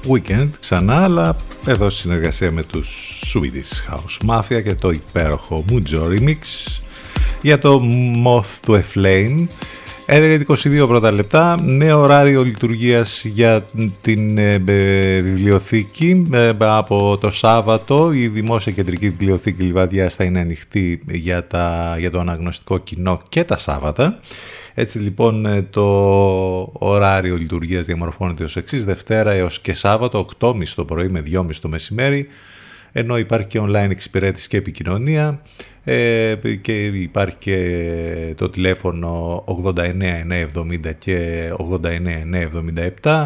Weekend ξανά, αλλά εδώ στη συνεργασία με τους Swedish House Mafia και το υπέροχο Mujo Remix για το Moth to a Flame. 11-22 πρώτα λεπτά, νέο ωράριο λειτουργίας για την ε, ε, βιβλιοθήκη ε, από το Σάββατο. Η Δημόσια Κεντρική Βιβλιοθήκη Λιβαδιάς θα είναι ανοιχτή για, τα, για το αναγνωστικό κοινό και τα Σάββατα. Έτσι λοιπόν ε, το ωράριο λειτουργίας διαμορφώνεται ως εξής Δευτέρα έως και Σάββατο 8.30 το πρωί με 2.30 το μεσημέρι ενώ υπάρχει και online εξυπηρέτηση και επικοινωνία ε, και υπάρχει και το τηλέφωνο 89 και 89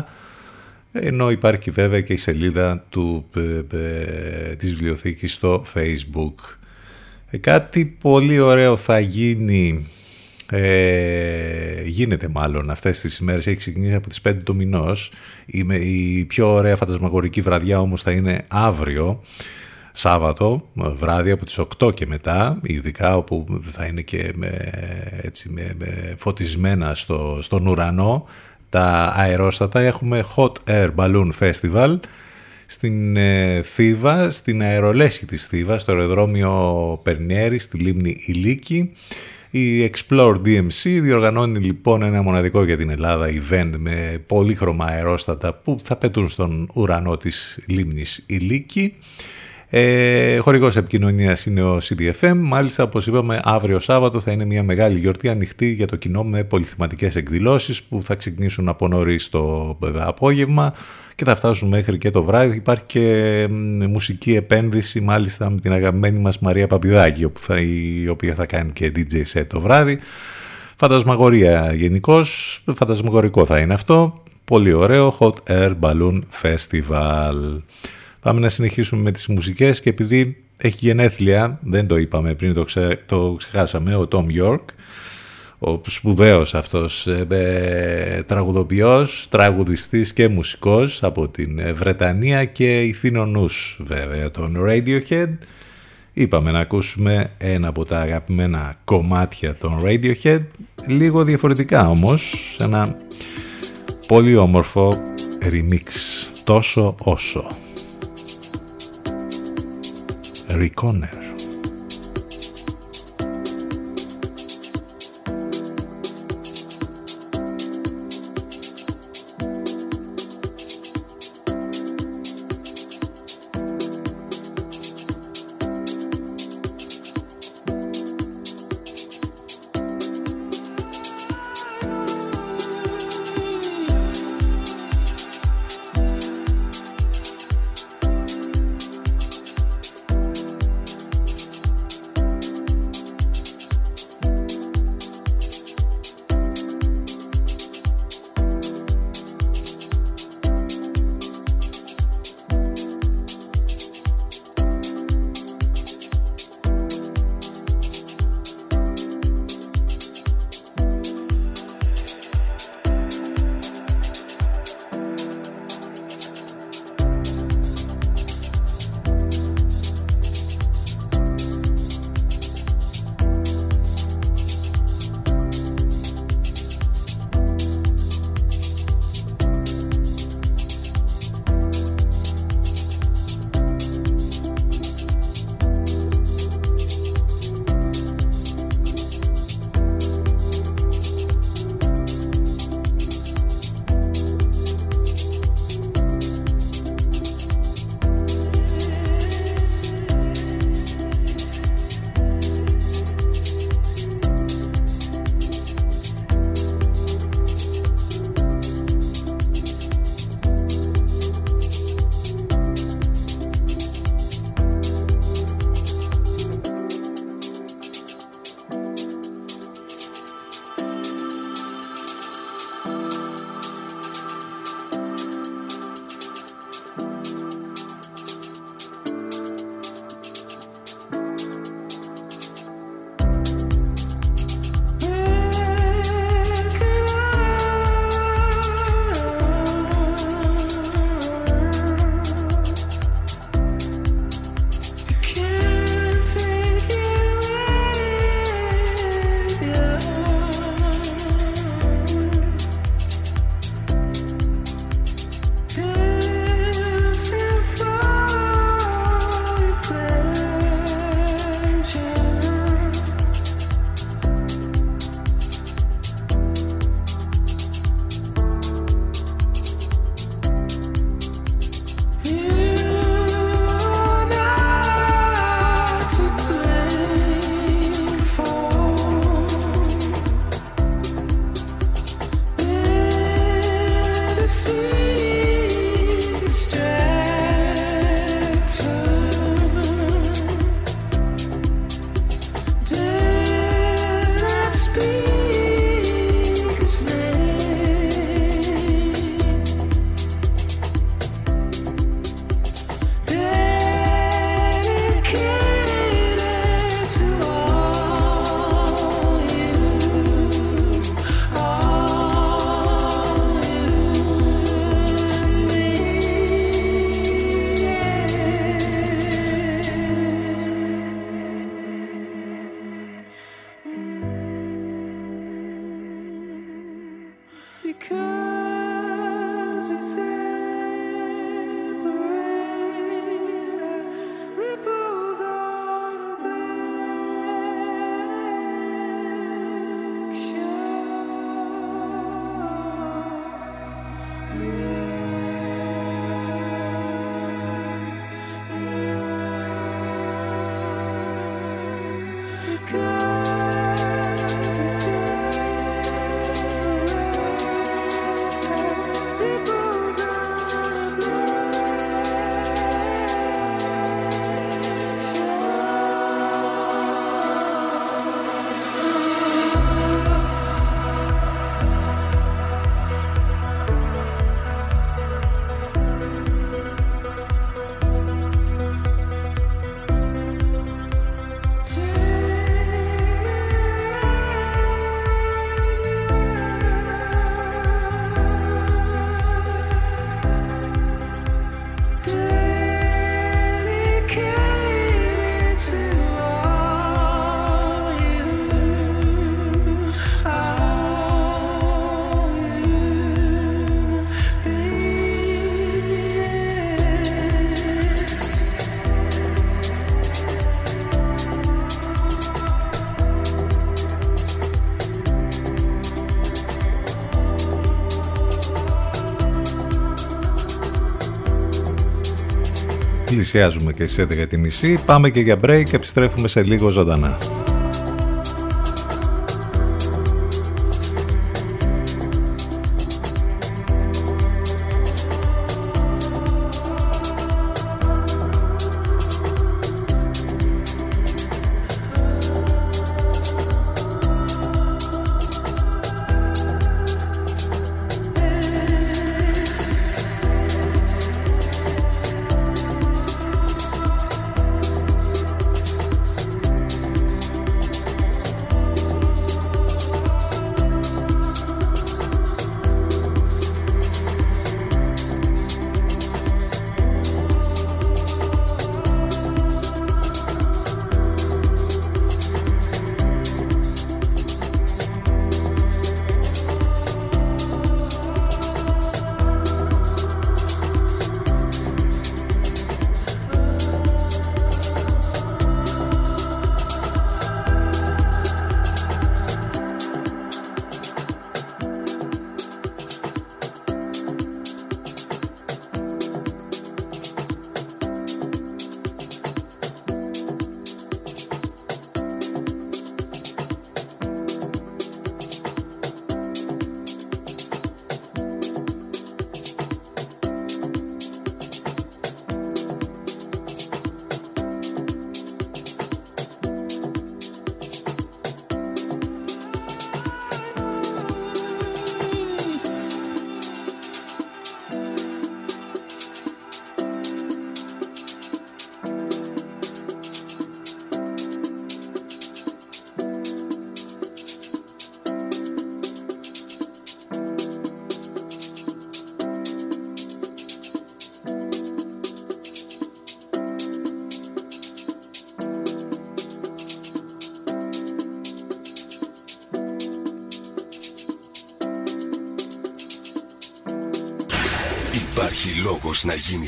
ενώ υπάρχει βέβαια και η σελίδα του, ε, της βιβλιοθήκης στο facebook. κάτι πολύ ωραίο θα γίνει ε, γίνεται μάλλον. Αυτές τις ημέρες έχει ξεκινήσει από τις 5 του μηνός. Η, η πιο ωραία φαντασμαγορική βραδιά όμως θα είναι αύριο Σάββατο βράδυ από τις 8 και μετά ειδικά όπου θα είναι και με, έτσι, με, με φωτισμένα στο, στον ουρανό τα αερόστατα. Έχουμε Hot Air Balloon Festival στην ε, Θήβα, στην αερολέσχη της Θήβας, στο αεροδρόμιο Περνιέρη, στη λίμνη Ηλίκη η Explore DMC διοργανώνει λοιπόν ένα μοναδικό για την Ελλάδα event με πολύχρωμα αερόστατα που θα πετούν στον ουρανό της λίμνης Ηλίκη. Ε, χορηγός επικοινωνίας είναι ο CDFM. Μάλιστα, όπως είπαμε, αύριο Σάββατο θα είναι μια μεγάλη γιορτή ανοιχτή για το κοινό με πολυθυματικές εκδηλώσεις που θα ξεκινήσουν από νωρίς το απόγευμα και θα φτάσουν μέχρι και το βράδυ. Υπάρχει και μουσική επένδυση μάλιστα με την αγαπημένη μας Μαρία Παπιδάκη όπου θα, η οποία θα κάνει και DJ set το βράδυ. Φαντασμαγορία γενικώς, φαντασμαγορικό θα είναι αυτό. Πολύ ωραίο Hot Air Balloon Festival. Πάμε να συνεχίσουμε με τις μουσικές και επειδή έχει γενέθλια, δεν το είπαμε πριν, το, ξε, το ξεχάσαμε, ο Tom York,
ο σπουδαίος αυτός ε, τραγουδοποιός, τραγουδιστής και μουσικός από την ε, Βρετανία και ηθήνονους βέβαια τον Radiohead. Είπαμε να ακούσουμε ένα από τα αγαπημένα κομμάτια των Radiohead, λίγο διαφορετικά όμως, σε ένα πολύ όμορφο remix, τόσο όσο. Reconer.
Πλησιάζουμε και στις 11.30. Πάμε και για break. Επιστρέφουμε σε λίγο ζωντανά.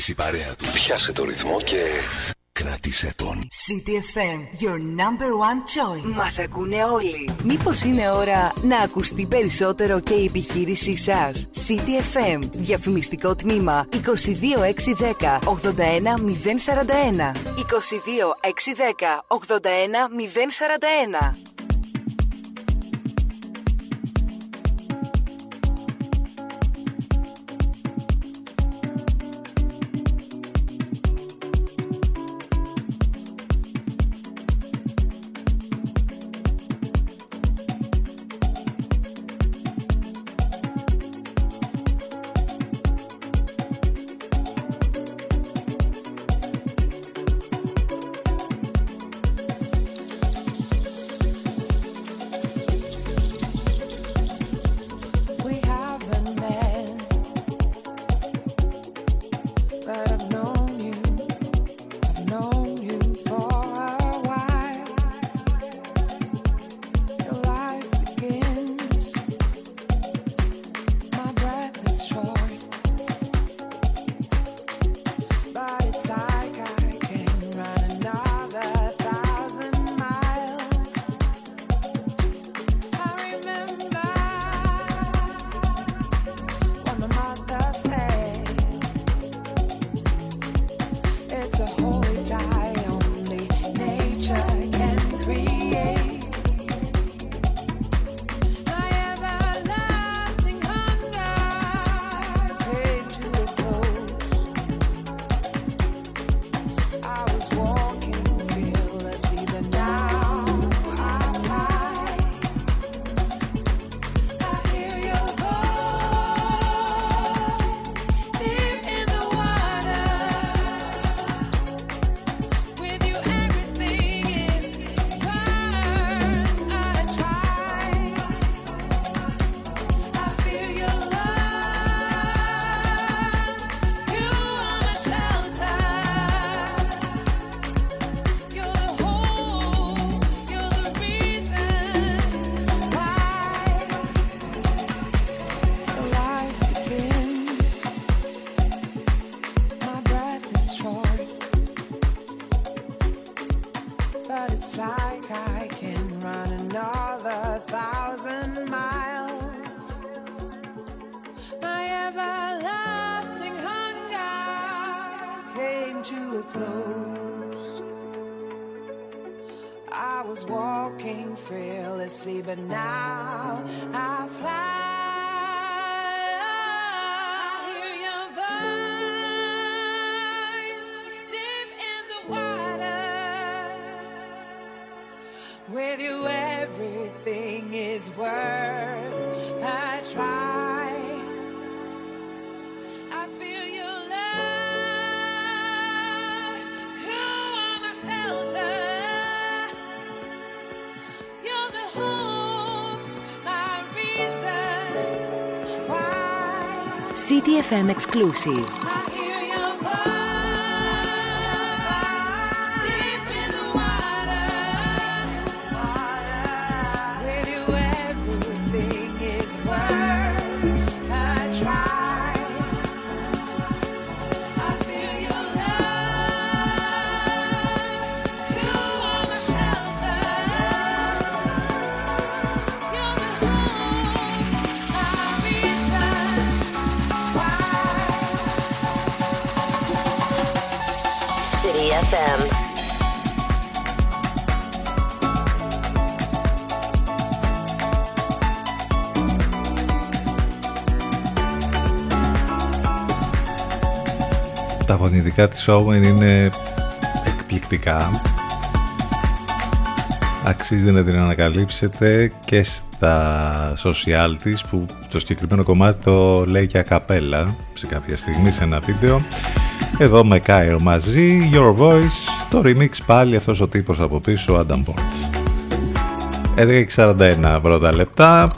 Λόγος να γίνεις η παρέα του. Πιάσε το ρυθμό και κράτησε τον.
CTFM, your number one choice. Μας ακούνε όλοι. Μήπως είναι ώρα να ακουστεί περισσότερο και η επιχείρησή σας; CTFM, διαφημιστικό τμήμα 22610 81041. 22610 81041.
CTFM exclusive.
Τα φωνητικά της Owen είναι εκπληκτικά. Αξίζει να την ανακαλύψετε και στα social της που το συγκεκριμένο κομμάτι το λέει και ακαπέλα σε κάποια στιγμή σε ένα βίντεο. Εδώ με Κάιρο μαζί, Your Voice, το remix πάλι αυτός ο τύπος από πίσω, Adam Ports. 11.41 πρώτα λεπτά,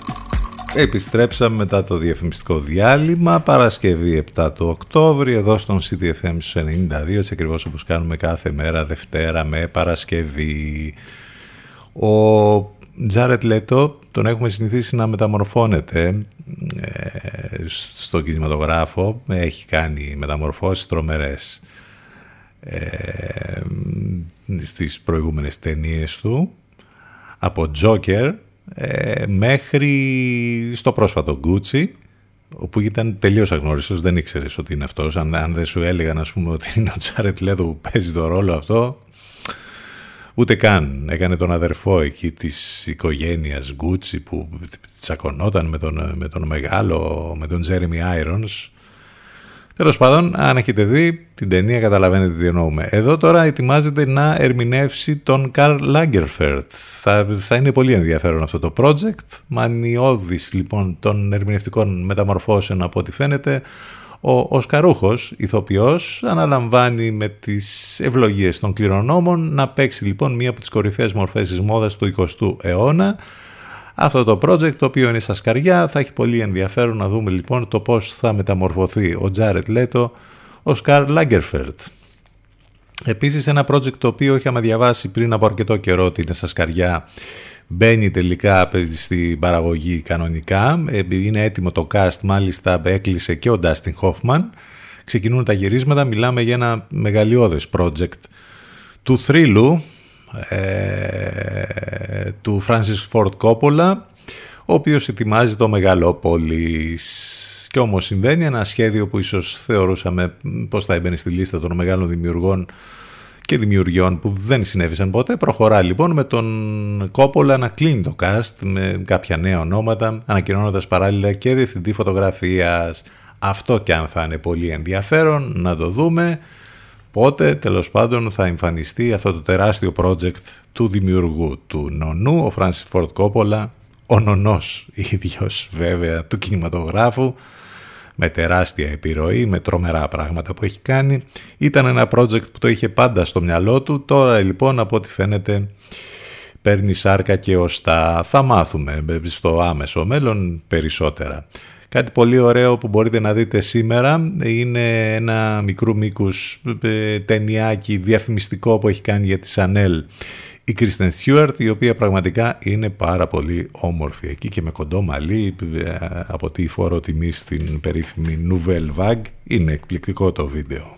Επιστρέψαμε μετά το διαφημιστικό διάλειμμα, Παρασκευή 7 του Οκτώβρη, εδώ στον CTFM στους 92, έτσι ακριβώς όπως κάνουμε κάθε μέρα, Δευτέρα με Παρασκευή. Ο Τζάρετ Λέτο τον έχουμε συνηθίσει να μεταμορφώνεται ε, στο κινηματογράφο, έχει κάνει μεταμορφώσεις τρομερές ε, στις προηγούμενες ταινίες του, από Joker ε, μέχρι στο πρόσφατο Gucci όπου ήταν τελείως αγνώριστος, δεν ήξερες ότι είναι αυτός. Αν, αν δεν σου έλεγαν ας πούμε ότι είναι ο Τζάρετ Λέτο που παίζει το ρόλο αυτό, ούτε καν. Έκανε τον αδερφό εκεί της οικογένειας Gucci που τσακωνόταν με τον, με τον μεγάλο, με τον Jeremy Irons. Τέλος πάντων, αν έχετε δει την ταινία καταλαβαίνετε τι εννοούμε. Εδώ τώρα ετοιμάζεται να ερμηνεύσει τον Καρλ Lagerfeld. Θα, θα είναι πολύ ενδιαφέρον αυτό το project. Μανιώδης λοιπόν των ερμηνευτικών μεταμορφώσεων από ό,τι φαίνεται. Ο Οσκαρούχος, ηθοποιός, αναλαμβάνει με τις ευλογίες των κληρονόμων να παίξει λοιπόν μία από τις κορυφαίες μορφές της μόδας του 20ου αιώνα. Αυτό το project το οποίο είναι στα σκαριά θα έχει πολύ ενδιαφέρον να δούμε λοιπόν το πώς θα μεταμορφωθεί ο Τζάρετ Λέτο, ο Σκάρ Λάγκερφερτ. Επίσης ένα project το οποίο είχαμε διαβάσει πριν από αρκετό καιρό ότι είναι στα σκαριά μπαίνει τελικά στην παραγωγή κανονικά. Είναι έτοιμο το cast, μάλιστα έκλεισε και ο Dustin Hoffman. Ξεκινούν τα γυρίσματα, μιλάμε για ένα μεγαλειώδες project του θρύλου ε, του Francis Ford Coppola ο οποίος ετοιμάζει το Μεγαλόπολης και όμως συμβαίνει ένα σχέδιο που ίσως θεωρούσαμε πως θα έμπαινε στη λίστα των μεγάλων δημιουργών και δημιουργιών που δεν συνέβησαν ποτέ. Προχωρά λοιπόν με τον Κόπολα να κλείνει το cast με κάποια νέα ονόματα, ανακοινώνοντας παράλληλα και διευθυντή φωτογραφίας. Αυτό και αν θα είναι πολύ ενδιαφέρον να το δούμε. Πότε τέλος πάντων θα εμφανιστεί αυτό το τεράστιο project του δημιουργού του νονού, ο Φράνσις Φόρτ Κόπολα, ο νονός ίδιος βέβαια του κινηματογράφου, με τεράστια επιρροή, με τρομερά πράγματα που έχει κάνει. Ήταν ένα project που το είχε πάντα στο μυαλό του, τώρα λοιπόν από ό,τι φαίνεται παίρνει σάρκα και οστά. Θα μάθουμε στο άμεσο μέλλον περισσότερα. Κάτι πολύ ωραίο που μπορείτε να δείτε σήμερα είναι ένα μικρού μήκους ε, ταινιάκι διαφημιστικό που έχει κάνει για τη Σανέλ η Κρίστεν Στιούαρτ η οποία πραγματικά είναι πάρα πολύ όμορφη εκεί και με κοντό μαλλί ε, από τη φόρο τιμή στην περίφημη Nouvelle Vague είναι εκπληκτικό το βίντεο.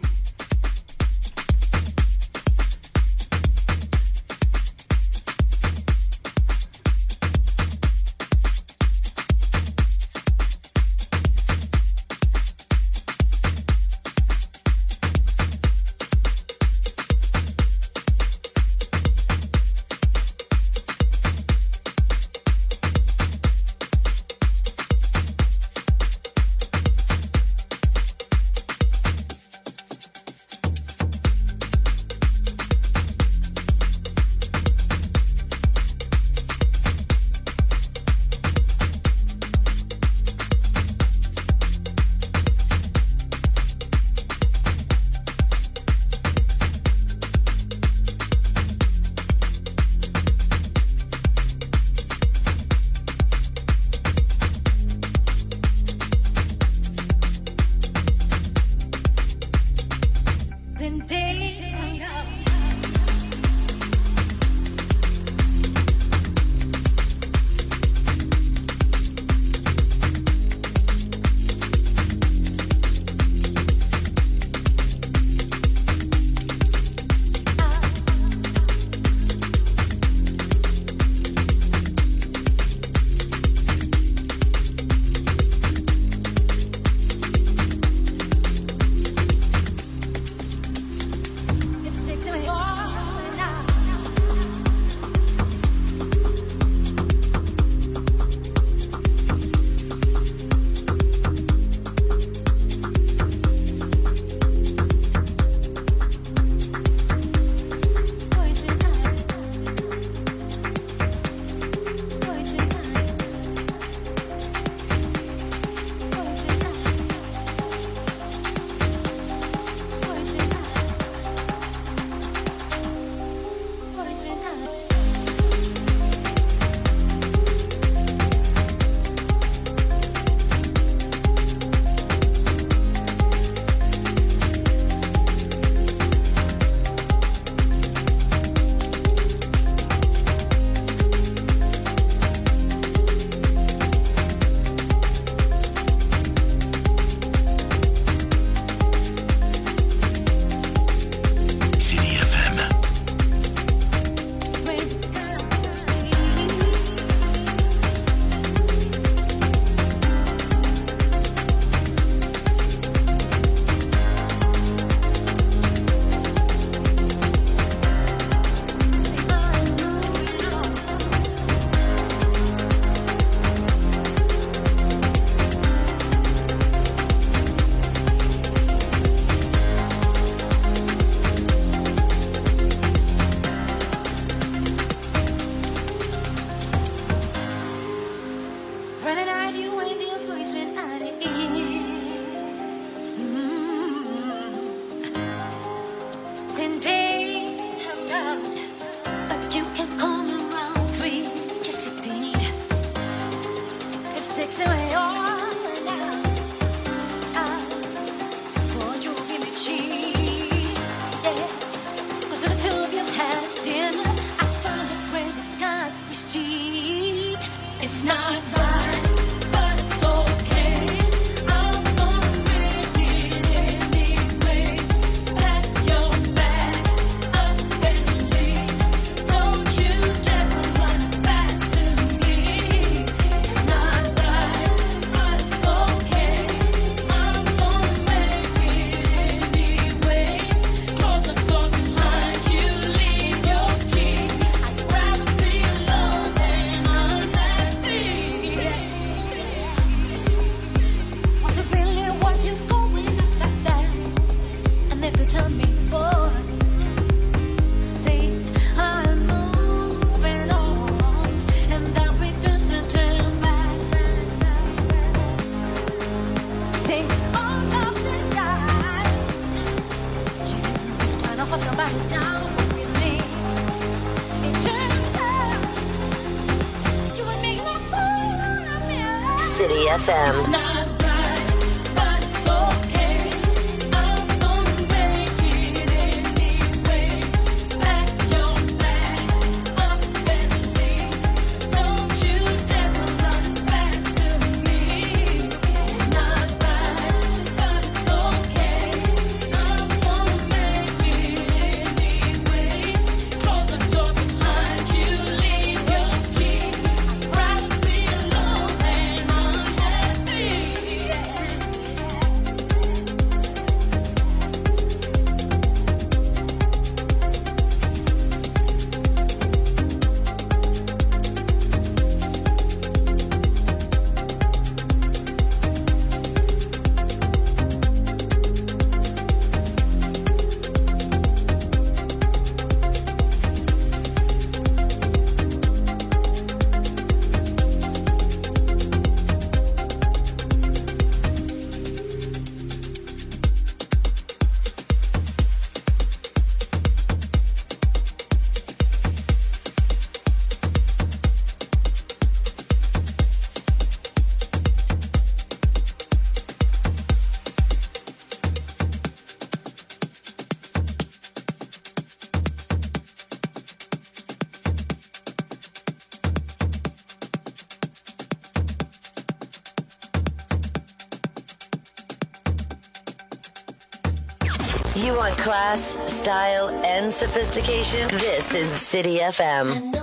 Style, and sophistication. This is City FM.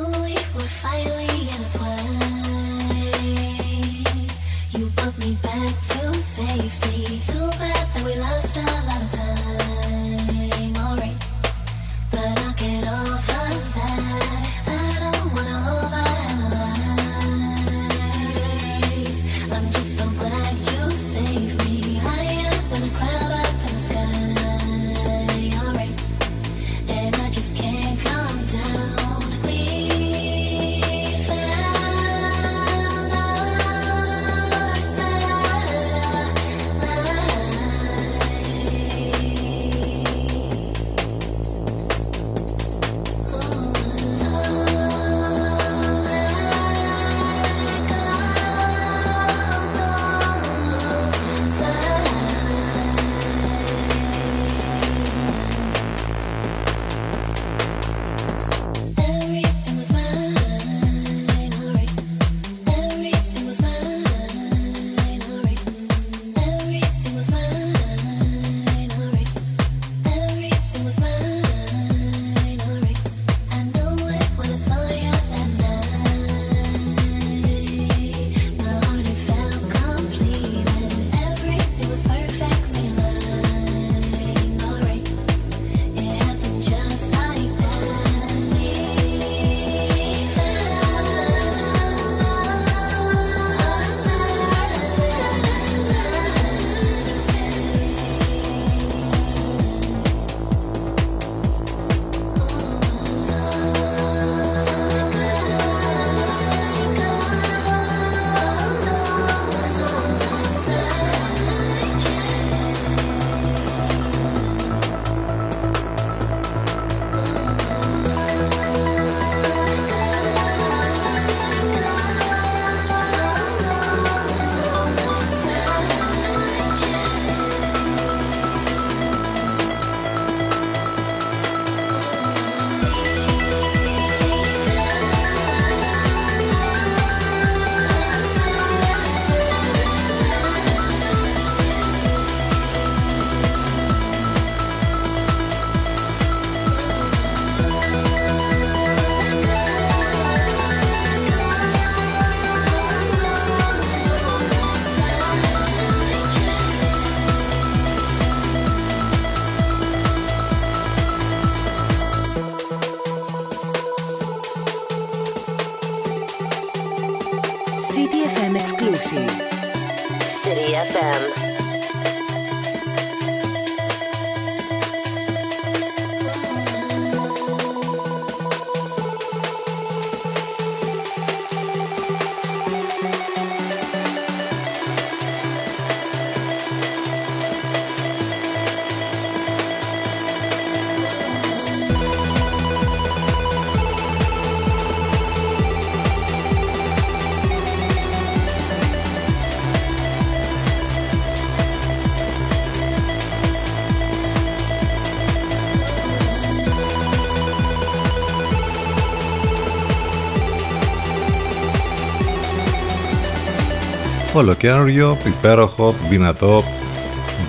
Ολοκαίριο, υπέροχο, δυνατό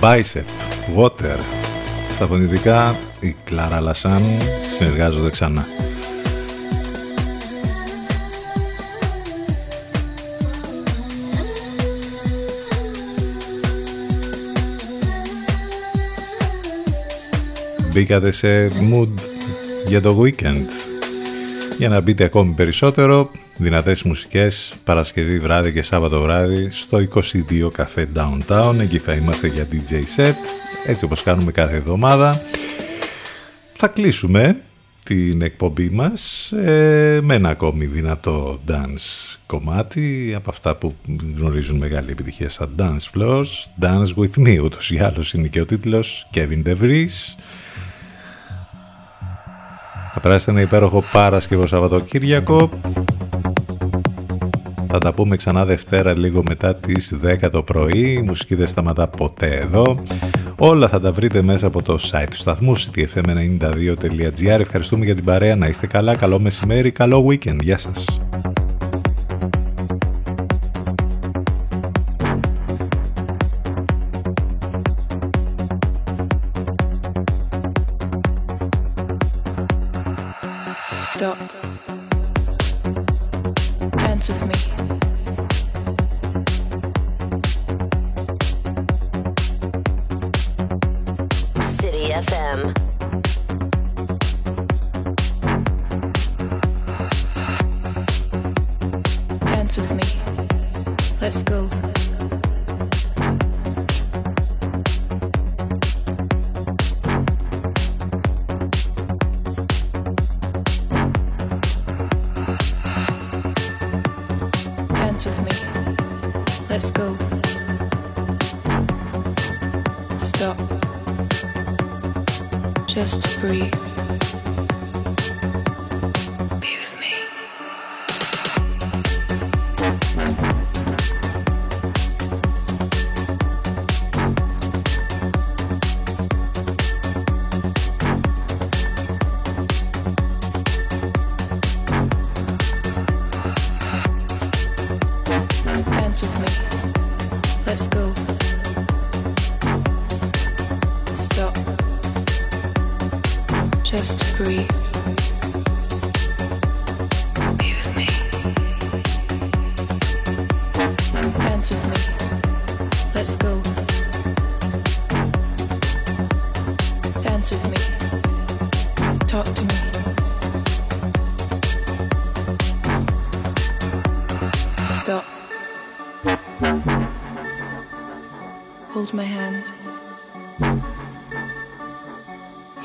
Bicep, Water. Στα φωνητικά η Κλάρα Λασάν συνεργάζονται ξανά. Μπήκατε σε mood για το weekend για να μπείτε ακόμη περισσότερο δυνατές μουσικές Παρασκευή βράδυ και Σάββατο βράδυ στο 22 Café Downtown. Εκεί θα είμαστε για DJ set έτσι όπως κάνουμε κάθε εβδομάδα. Θα κλείσουμε την εκπομπή μας ε, με ένα ακόμη δυνατό dance κομμάτι από αυτά που γνωρίζουν μεγάλη επιτυχία στα dance floors. Dance With Me ούτως ή άλλως είναι και ο τίτλος. Kevin DeVries θα περάσετε ένα υπέροχο Παρασκευό Σαββατοκύριακο θα τα πούμε ξανά Δευτέρα λίγο μετά τις 10 το πρωί. Η μουσική δεν σταματά ποτέ εδώ. Όλα θα τα βρείτε μέσα από το site του σταθμού ctfm92.gr. Ευχαριστούμε για την παρέα. Να είστε καλά. Καλό μεσημέρι. Καλό weekend. Γεια σας.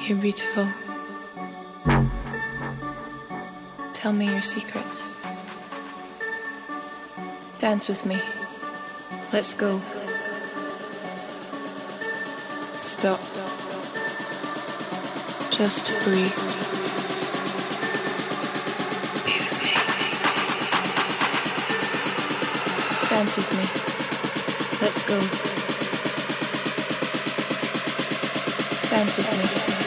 You're beautiful. Tell me your secrets.
Dance with me. Let's go. Stop. Just breathe. dance with me. Let's go. Dance with me.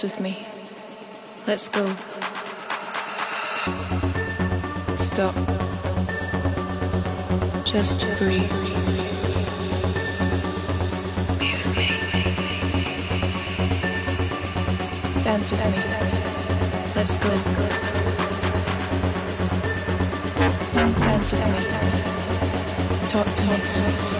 Dance with me. Let's go. Stop. Just breathe. Be with me. Dance with me. Let's go. Dance with me. Talk to me.